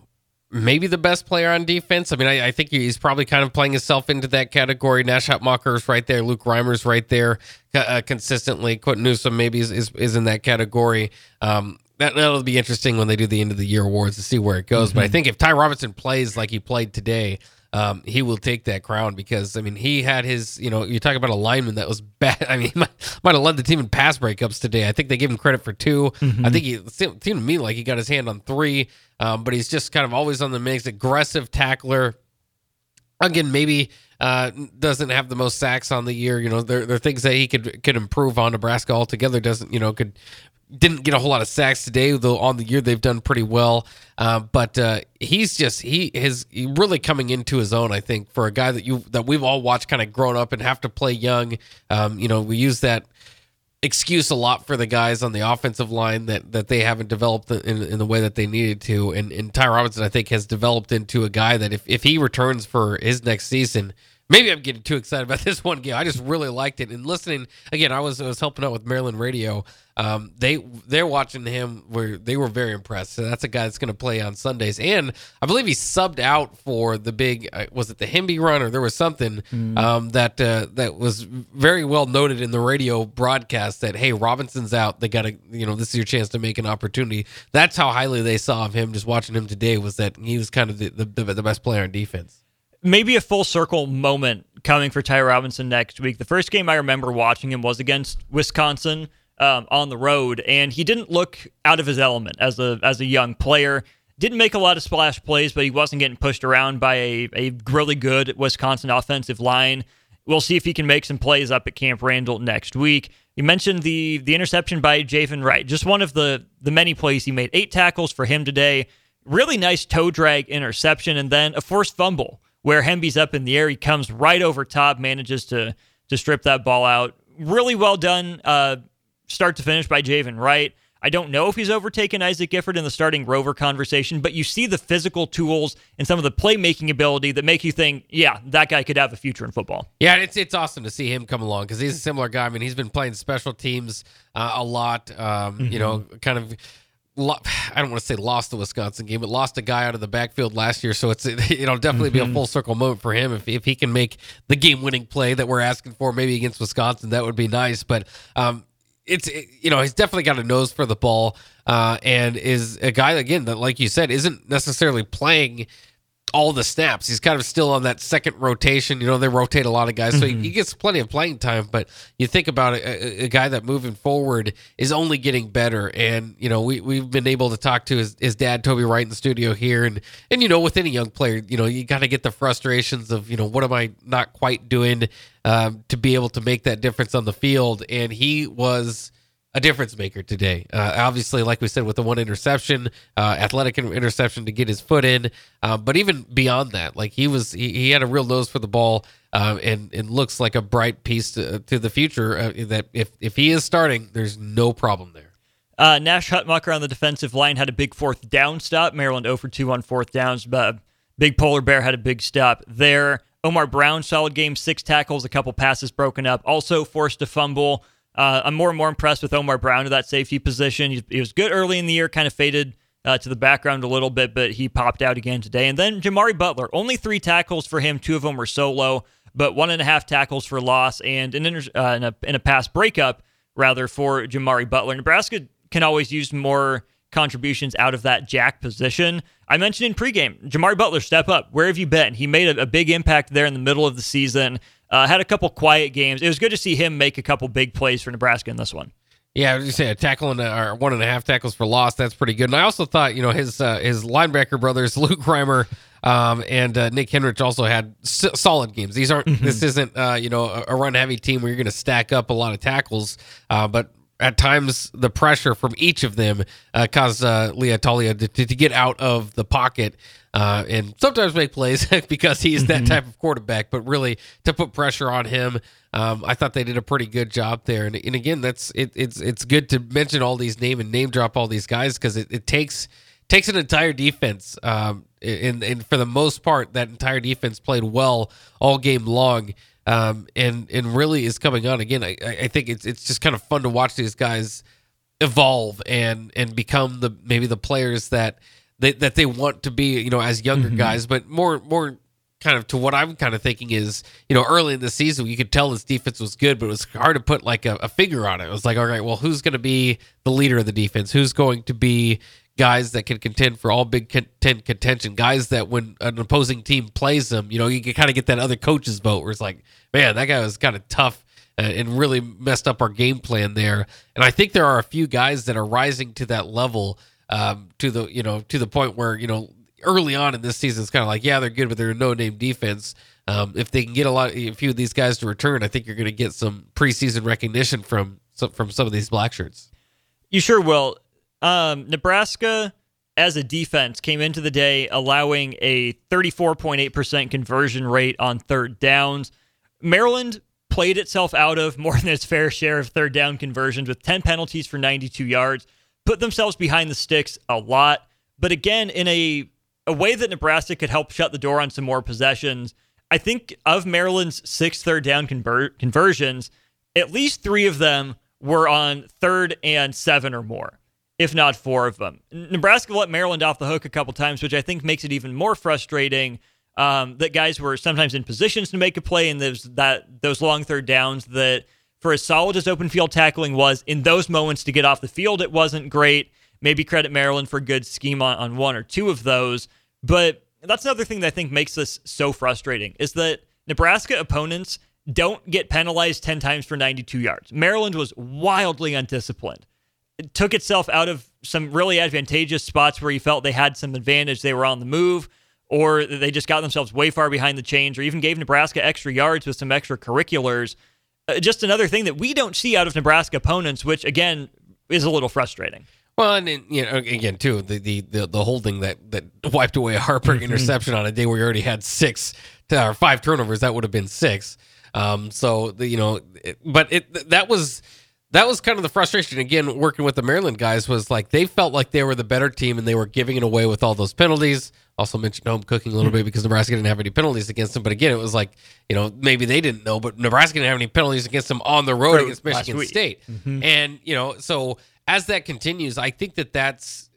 S3: maybe the best player on defense. I mean, I, I, think he's probably kind of playing himself into that category. Nash Hutmacher's right there, Luke Reimer's right there, uh, consistently. Quinton Newsome maybe is, is, is in that category. Um, that that'll be interesting when they do the end of the year awards to see where it goes. Mm-hmm. But I think if Ty Robinson plays like he played today, um, he will take that crown because I mean he had his you know you talk about a lineman that was bad. I mean he might, might have led the team in pass breakups today. I think they gave him credit for 2 mm-hmm. I think he seemed to me like he got his hand on three, um, but he's just kind of always on the mix. Aggressive tackler. Again, maybe uh, doesn't have the most sacks on the year. You know, there, there are things that he could could improve on. Nebraska altogether doesn't, you know, could didn't get a whole lot of sacks today, though on the year they've done pretty well. Uh, but uh, he's just he is really coming into his own. I think for a guy that you that we've all watched kind of grown up and have to play young. Um, you know, we use that excuse a lot for the guys on the offensive line that that they haven't developed in, in the way that they needed to. And, and Ty Robinson, I think, has developed into a guy that if, if he returns for his next season, maybe I'm getting too excited about this one game. I just really liked it. And listening again, I was I was helping out with Maryland Radio. Um, they they're watching him where they were very impressed. So that's a guy that's going to play on Sundays, and I believe he subbed out for the big uh, was it the Hemby run or there was something mm. um, that uh, that was very well noted in the radio broadcast that hey Robinson's out, they got to you know this is your chance to make an opportunity. That's how highly they saw of him. Just watching him today was that he was kind of the the, the best player on defense
S2: maybe a full circle moment coming for Ty Robinson next week. The first game I remember watching him was against Wisconsin um, on the road, and he didn't look out of his element as a as a young player. Didn't make a lot of splash plays, but he wasn't getting pushed around by a, a really good Wisconsin offensive line. We'll see if he can make some plays up at Camp Randall next week. You mentioned the the interception by Javin Wright, just one of the the many plays he made. Eight tackles for him today. Really nice toe drag interception, and then a forced fumble where Hemby's up in the air. He comes right over top, manages to to strip that ball out. Really well done, uh, start to finish by Javin Wright. I don't know if he's overtaken Isaac Gifford in the starting rover conversation, but you see the physical tools and some of the playmaking ability that make you think, yeah, that guy could have a future in football.
S3: Yeah, it's it's awesome to see him come along because he's a similar guy. I mean, he's been playing special teams uh, a lot. Um, mm-hmm. You know, kind of I don't want to say lost the Wisconsin game, but lost a guy out of the backfield last year. So it's it'll definitely mm-hmm. be a full circle moment for him if, if he can make the game winning play that we're asking for, maybe against Wisconsin. That would be nice. But um, it's it, you know he's definitely got a nose for the ball, uh, and is a guy again that, like you said, isn't necessarily playing all the snaps. He's kind of still on that second rotation. You know, they rotate a lot of guys, so mm-hmm. he, he, gets plenty of playing time. But you think about it, a, a, guy that moving forward is only getting better. And you know, we we've been able to talk to his, his dad, Toby Wright, in the studio here, and and you know, with any young player, you know, you got to get the frustrations of you know, what am I not quite doing um, to be able to make that difference on the field. And he was a difference maker today. Uh, obviously, like we said, with the one interception, uh, athletic interception to get his foot in. Uh, but even beyond that, like he was, he, he had a real nose for the ball, uh, and and looks like a bright piece to, to the future. Uh, that if if he is starting, there's no problem there.
S2: Uh, Nash Hutmacher on the defensive line had a big fourth down stop. Maryland 0 for 2 on fourth downs. But big Polar Bear had a big stop there. Omar Brown, solid game, six tackles, a couple passes broken up. Also forced a fumble. Uh, I'm more and more impressed with Omar Brown to that safety position. He, he was good early in the year, kind of faded uh, to the background a little bit, but he popped out again today. And then Jimari Butler, only three tackles for him. Two of them were solo, but one and a half tackles for loss and an inter- uh, in, a, in a pass breakup, rather, for Jimari Butler. Nebraska can always use more contributions out of that jack position. I mentioned in pregame, Jimari Butler, step up. Where have you been? He made a, a big impact there in the middle of the season. Uh, had a couple quiet games. It was good to see him make a couple big plays for Nebraska in this one.
S3: Yeah, I was say a tackle and or one and a half tackles for loss. That's pretty good. And I also thought, you know, his uh, his linebacker brothers, Luke Reimer um, and uh, Nick Henrich, also had s- solid games. These aren't. Mm-hmm. This isn't, uh, you know, a, a run heavy team where you're going to stack up a lot of tackles. Uh, but at times the pressure from each of them uh, caused uh, Leah Talia to, to, get out of the pocket uh, and sometimes make plays because he's that mm-hmm. type of quarterback. But really, to put pressure on him, um, I thought they did a pretty good job there. And, and again, that's it, it's it's good to mention all these name and name drop all these guys because it, it takes takes an entire defense. Um, and, and for the most part, that entire defense played well all game long. Um, and and really is coming on again. I, I think it's it's just kind of fun to watch these guys evolve and and become the maybe the players that they, that they want to be. You know, as younger guys, but more more kind of to what I'm kind of thinking is, you know, early in the season, you could tell this defense was good, but it was hard to put like a, a figure on it. It was like, all right, well, who's going to be the leader of the defense? Who's going to be guys that can contend for all Big Ten contention? Guys that when an opposing team plays them, you know, you can kind of get that other coach's vote where it's like, man, that guy was kind of tough uh, and really messed up our game plan there. And I think there are a few guys that are rising to that level. Um, to the you know to the point where you know early on in this season, it's kind of like, yeah, they're good, but they're a no name defense. Um, if they can get a lot, a few of these guys to return, I think you're going to get some preseason recognition from some, from some of these black shirts.
S2: You sure will. Um, Nebraska, as a defense, came into the day allowing a 34.8% conversion rate on third downs. Maryland played itself out of more than its fair share of third down conversions with 10 penalties for 92 yards, put themselves behind the sticks a lot. But again, in a a way that Nebraska could help shut the door on some more possessions. I think of Maryland's six third down conver- conversions, at least three of them were on third and seven or more, if not four of them. Nebraska let Maryland off the hook a couple times, which I think makes it even more frustrating. Um, that guys were sometimes in positions to make a play, and those that those long third downs that, for as solid as open field tackling was, in those moments to get off the field, it wasn't great. Maybe credit Maryland for good scheme on, on one or two of those. But that's another thing that I think makes this so frustrating is that Nebraska opponents don't get penalized 10 times for 92 yards. Maryland was wildly undisciplined. It took itself out of some really advantageous spots where you felt they had some advantage. They were on the move, or they just got themselves way far behind the chains, or even gave Nebraska extra yards with some extracurriculars. Uh, just another thing that we don't see out of Nebraska opponents, which again is a little frustrating.
S3: Well, and, and you know, again, too, the the the, the holding that that wiped away a Harper
S2: Mm-hmm.
S3: interception on a day where you already had six or five turnovers, that would have been six. Um, so the, you know, it, but it that was that was kind of the frustration again working with the Maryland guys was like they felt like they were the better team and they were giving it away with all those penalties. Also mentioned home cooking a little bit because Nebraska didn't have any penalties against them. But again, it was like you know maybe they didn't know, but Nebraska didn't have any penalties against them on the road
S2: Road
S3: against
S2: last
S3: Michigan
S2: week.
S3: State.
S2: Mhm.
S3: And you know, so as that continues, I think that that's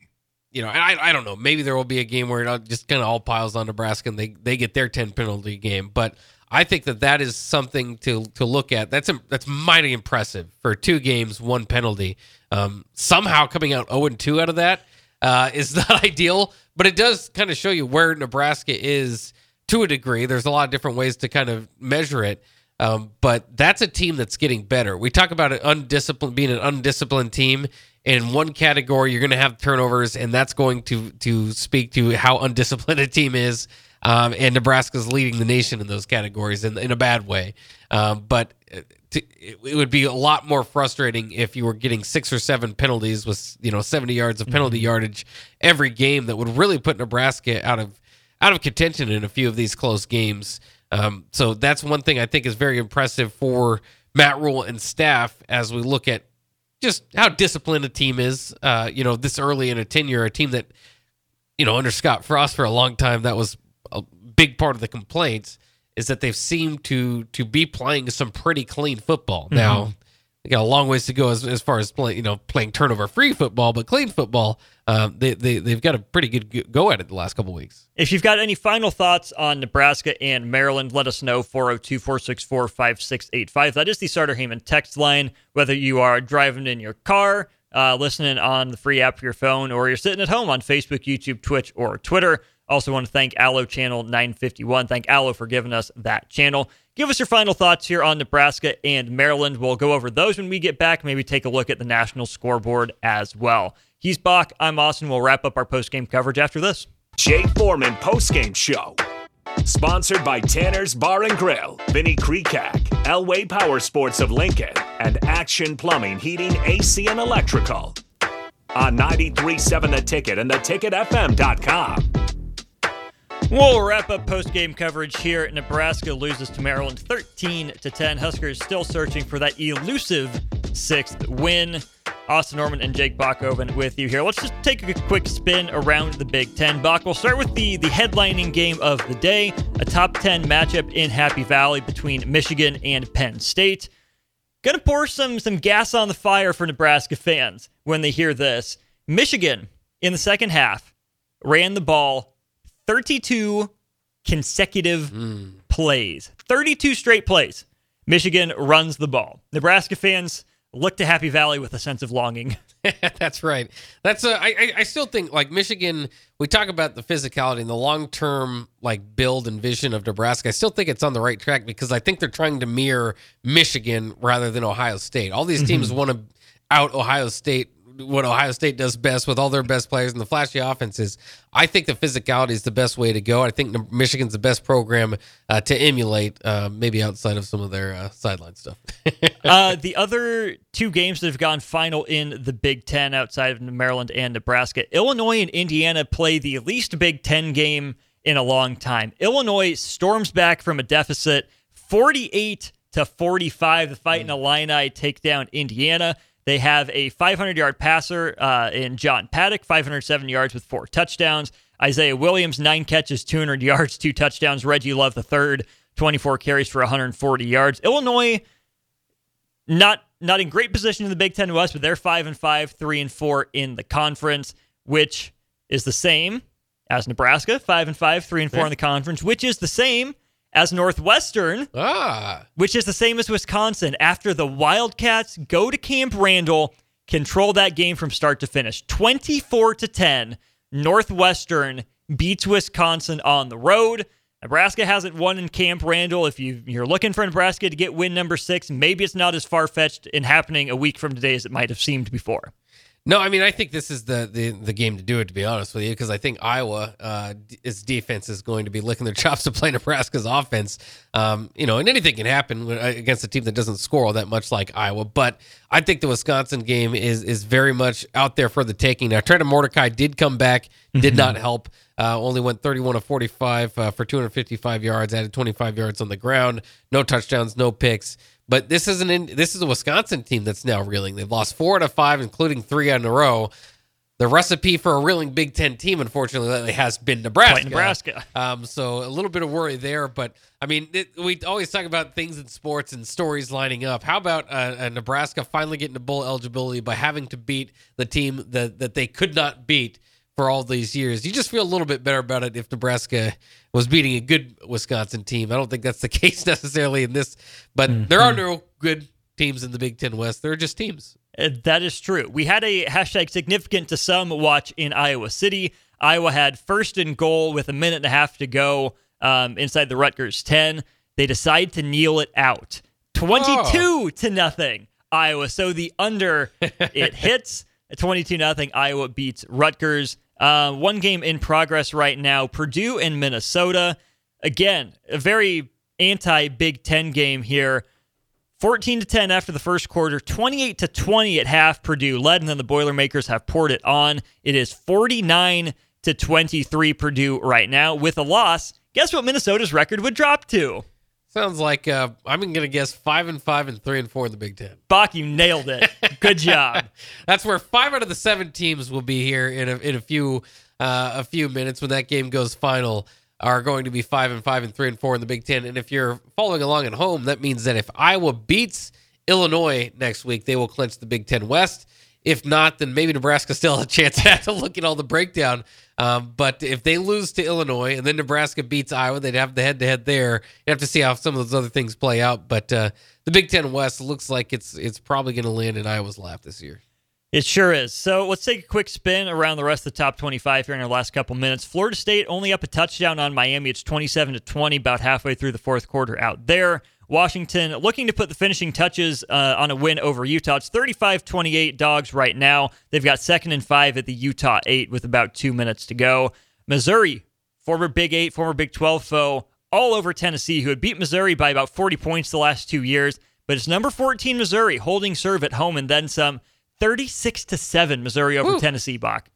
S3: you know, and I, I don't know. Maybe there will be a game where it just kind of all piles on Nebraska and they, they get their 10 penalty game. But I think that that is something to to look at. That's that's mighty impressive for two games, one penalty. Um, somehow coming out 0 and 2 out of that uh, is not ideal, but it does kind of show you where Nebraska is to a degree. There's a lot of different ways to kind of measure it. Um, but that's a team that's getting better. We talk about it undisciplined, being an undisciplined team. In one category, you're going to have turnovers, and that's going to to speak to how undisciplined a team is. Um, and Nebraska's leading the nation in those categories in, in a bad way. Um, but uh, to, it, would be a lot more frustrating if you were getting six or seven penalties with you know 70 yards of penalty yardage every game. That would really put Nebraska out of out of contention in a few of these close games. Um, so that's one thing I think is very impressive for Matt Rhule and staff as we look at just how disciplined a team is. Uh, you know, this early in a tenure, a team that you know under Scott Frost for a long time that was a big part of the complaints is that they've seemed to to be playing some pretty clean football. Now they got a long ways to go as, as far as playing you know playing turnover free football, but clean football. Um, they they they've got a pretty good go at it the last couple weeks.
S2: If you've got any final thoughts on Nebraska and Maryland, let us know 402 464 5685. That is the Sartor Hamann text line. Whether you are driving in your car, uh, listening on the free app for your phone, or you're sitting at home on Facebook, YouTube, Twitch, or Twitter. Also, want to thank Allo Channel 951. Thank Allo for giving us that channel. Give us your final thoughts here on Nebraska and Maryland. We'll go over those when we get back. Maybe take a look at the national scoreboard as well. He's Bach. I'm Austin. We'll wrap up our post game coverage after this.
S1: Jay Foreman postgame show. Sponsored by Tanner's Bar and Grill, Vinny Krekak, Elway Power Sports of Lincoln, and Action Plumbing, Heating, AC, and Electrical. On 93.7 The Ticket and theticketfm.com.
S2: We'll wrap up post game coverage here. Nebraska loses to Maryland 13 to 10. Huskers still searching for that elusive sixth win. Austin Norman and Jake Bachoven with you here. Let's just take a quick spin around the Big Ten. Bach, we'll start with the, the headlining game of the day, a top 10 matchup in Happy Valley between Michigan and Penn State. Gonna pour some some gas on the fire for Nebraska fans when they hear this. Michigan in the second half ran the ball 32 consecutive plays. 32 straight plays. Michigan runs the ball. Nebraska fans look to Happy Valley with a sense of longing.
S3: That's right. That's a, I, I I still think like Michigan. We talk about the physicality and the long term like build and vision of Nebraska. I still think it's on the right track because I think they're trying to mirror Michigan rather than Ohio State. All these teams
S2: Mhm.
S3: want to out Ohio State what Ohio State does best with all their best players and the flashy offenses. I think the physicality is the best way to go. I think Michigan's the best program uh, to emulate, uh, maybe outside of some of their uh, sideline stuff.
S2: uh, the other two games that have gone final in the Big Ten outside of Maryland and Nebraska, Illinois and Indiana play the least Big Ten game in a long time. Illinois storms back from a deficit 48 to 45. The fight Fighting Illini take down Indiana. They have a 500 yard passer uh, in John Paddock, 507 yards with four touchdowns. Isaiah Williams, nine catches, 200 yards, two touchdowns. Reggie Love, the third, 24 carries for 140 yards. Illinois not not in great position in the Big Ten West, but they're five and five, three and four in the conference, which is the same as Nebraska, five and five, three and four in the conference, which is the same as Northwestern,
S3: ah,
S2: which is the same as Wisconsin. After the Wildcats go to Camp Randall, control that game from start to finish, twenty-four to ten. Northwestern beats Wisconsin on the road. Nebraska hasn't won in Camp Randall. If you, you're looking for Nebraska to get win number six, maybe it's not as far fetched in happening a week from today as it might have seemed before.
S3: No, I mean I think this is the the, the game to do it. To be honest with you, because I think Iowa, uh, its defense is going to be licking their chops to play Nebraska's offense. Um, you know, and anything can happen when- uh, against a team that doesn't score all that much like Iowa. But I think the Wisconsin game is is very much out there for the taking. Now, Trent Mordecai did come back, did
S2: Mhm.
S3: not help. Uh, only went 31 of 45 uh, for 255 yards, added 25 yards on the ground, no touchdowns, no picks. But this is an in, this is a Wisconsin team that's now reeling. They've lost four out of five, including three in a row. The recipe for a reeling Big Ten team, unfortunately, lately has been Nebraska.
S2: Quite Nebraska.
S3: Um, so a little bit of worry there, but I mean, it, we always talk about things in sports and stories lining up. How about uh, uh, Nebraska finally getting to bowl eligibility by having to beat the team that that they could not beat for all these years? You just feel a little bit better about it if Nebraska was beating a good Wisconsin team. I don't think that's the case necessarily in this, but there are no good teams in the Big Ten West. They're just teams.
S2: Uh, That is true. We had a hashtag significant to some watch in Iowa City. Iowa had first and goal with a minute and a half to go um, inside the Rutgers 10. They decide to kneel it out. 22 to nothing, Iowa. So the under, it hits 22 nothing. Iowa beats Rutgers. Uh, one game in progress right now Purdue and Minnesota. Again, a very anti Big Ten game here. 14 to 10 after the first quarter, 28 to 20 at half. Purdue led, and then the Boilermakers have poured it on. It is 49 to 23 Purdue right now with a loss. Guess what Minnesota's record would drop to?
S3: Sounds like uh, I'm going to guess five and five and three and four in the Big Ten.
S2: Bach, you nailed it. Good job.
S3: That's where five out of the seven teams will be here in a, in a few uh, a few minutes when that game goes final. Are going to be five and five and three and four in the Big Ten. And if you're following along at home, that means that if Iowa beats Illinois next week, they will clinch the Big Ten West. If not, then maybe Nebraska still has a chance. Have to look at all the breakdown. Um, but if they lose to Illinois and then Nebraska beats Iowa, they'd have the head to head there. You have to see how some of those other things play out. But uh, the Big Ten West looks like it's it's probably going to land in Iowa's lap this year.
S2: It sure is. So let's take a quick spin around the rest of the top 25 here in our last couple minutes. Florida State only up a touchdown on Miami. It's 27 to 20, about halfway through the fourth quarter out there. Washington looking to put the finishing touches uh, on a win over Utah. It's 35 28 dogs right now. They've got second and five at the Utah eight with about two minutes to go. Missouri, former Big Eight, former Big 12 foe, all over Tennessee, who had beat Missouri by about 40 points the last two years. But it's number 14 Missouri holding serve at home and then some. 36 to 7 Missouri over
S3: Woo.
S2: Tennessee Bach.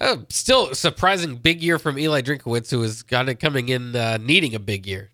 S3: Uh, still surprising big year from Eli Drinkwitz, who is kind of coming in uh, needing a big year.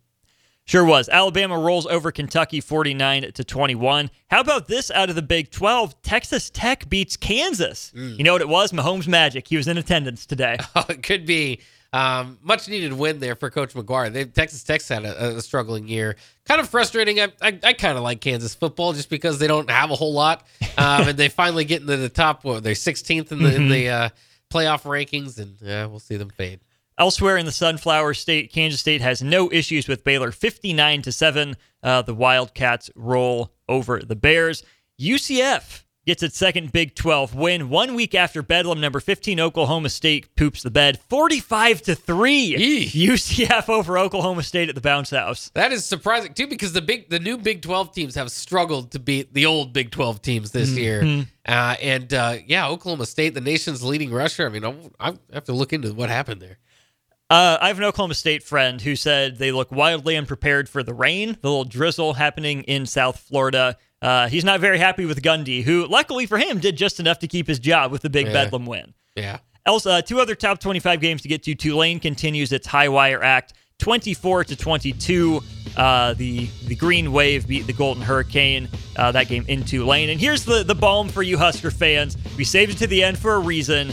S2: Sure was. Alabama rolls over Kentucky 49 to 21. How about this out of the Big 12? Texas Tech beats Kansas. You know what it was? Mahomes magic. He was in attendance today.
S3: Oh, it could be um, much needed win there for Coach McGuire. They, Texas Tech's had a, a struggling year. Kind of frustrating. I, I, I kind of like Kansas football just because they don't have a whole lot, um, and they finally get into the top. What they're 16th in the in the uh, playoff rankings, and uh, we'll see them fade.
S2: Elsewhere in the Sunflower State, Kansas State has no issues with Baylor, 59 to seven. Uh, the Wildcats roll over the Bears. UCF gets its second Big 12 win one week after Bedlam. Number 15 Oklahoma State poops the bed, 45 to three. UCF over Oklahoma State at the bounce house.
S3: That is surprising too, because the big the new Big Twelve teams have struggled to beat the old Big Twelve teams this year.
S2: Mhm.
S3: Uh, and uh, yeah, Oklahoma State, the nation's leading rusher. I mean, I'll, I have to look into what happened there.
S2: Uh, I have an Oklahoma State friend who said they look wildly unprepared for the rain, the little drizzle happening in South Florida. Uh, he's not very happy with Gundy, who, luckily for him, did just enough to keep his job with the big
S3: Yeah.
S2: Bedlam win.
S3: Yeah.
S2: Else, uh, two other top 25 games to get to. Tulane continues its high wire act, 24 to 22. Uh, the the Green Wave beat the Golden Hurricane. Uh, that game in Tulane. And here's the the balm for you Husker fans. We saved it to the end for a reason.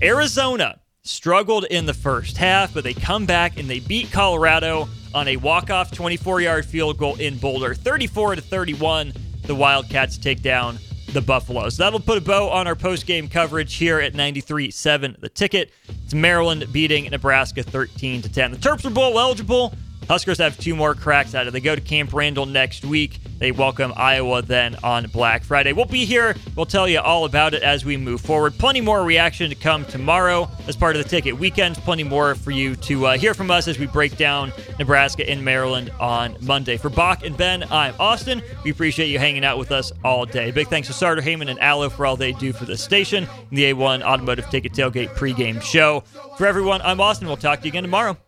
S2: Arizona struggled in the first half, but they come back and they beat Colorado on a walk-off 24-yard field goal in Boulder, 34 to 31. The Wildcats take down the Buffaloes. That'll put a bow on our post-game coverage here at 93.7 The Ticket. It's Maryland beating Nebraska 13 to 10. The Terps are bowl eligible. Huskers have two more cracks at it. They go to Camp Randall next week. They welcome Iowa then on Black Friday. We'll be here. We'll tell you all about it as we move forward. Plenty more reaction to come tomorrow as part of the ticket weekends. Plenty more for you to uh, hear from us as we break down Nebraska and Maryland on Monday. For Bach and Ben, I'm Austin. We appreciate you hanging out with us all day. Big thanks to Sartor Hamann and Allo for all they do for the station and the A1 Automotive Ticket Tailgate pregame show. For everyone, I'm Austin. We'll talk to you again tomorrow.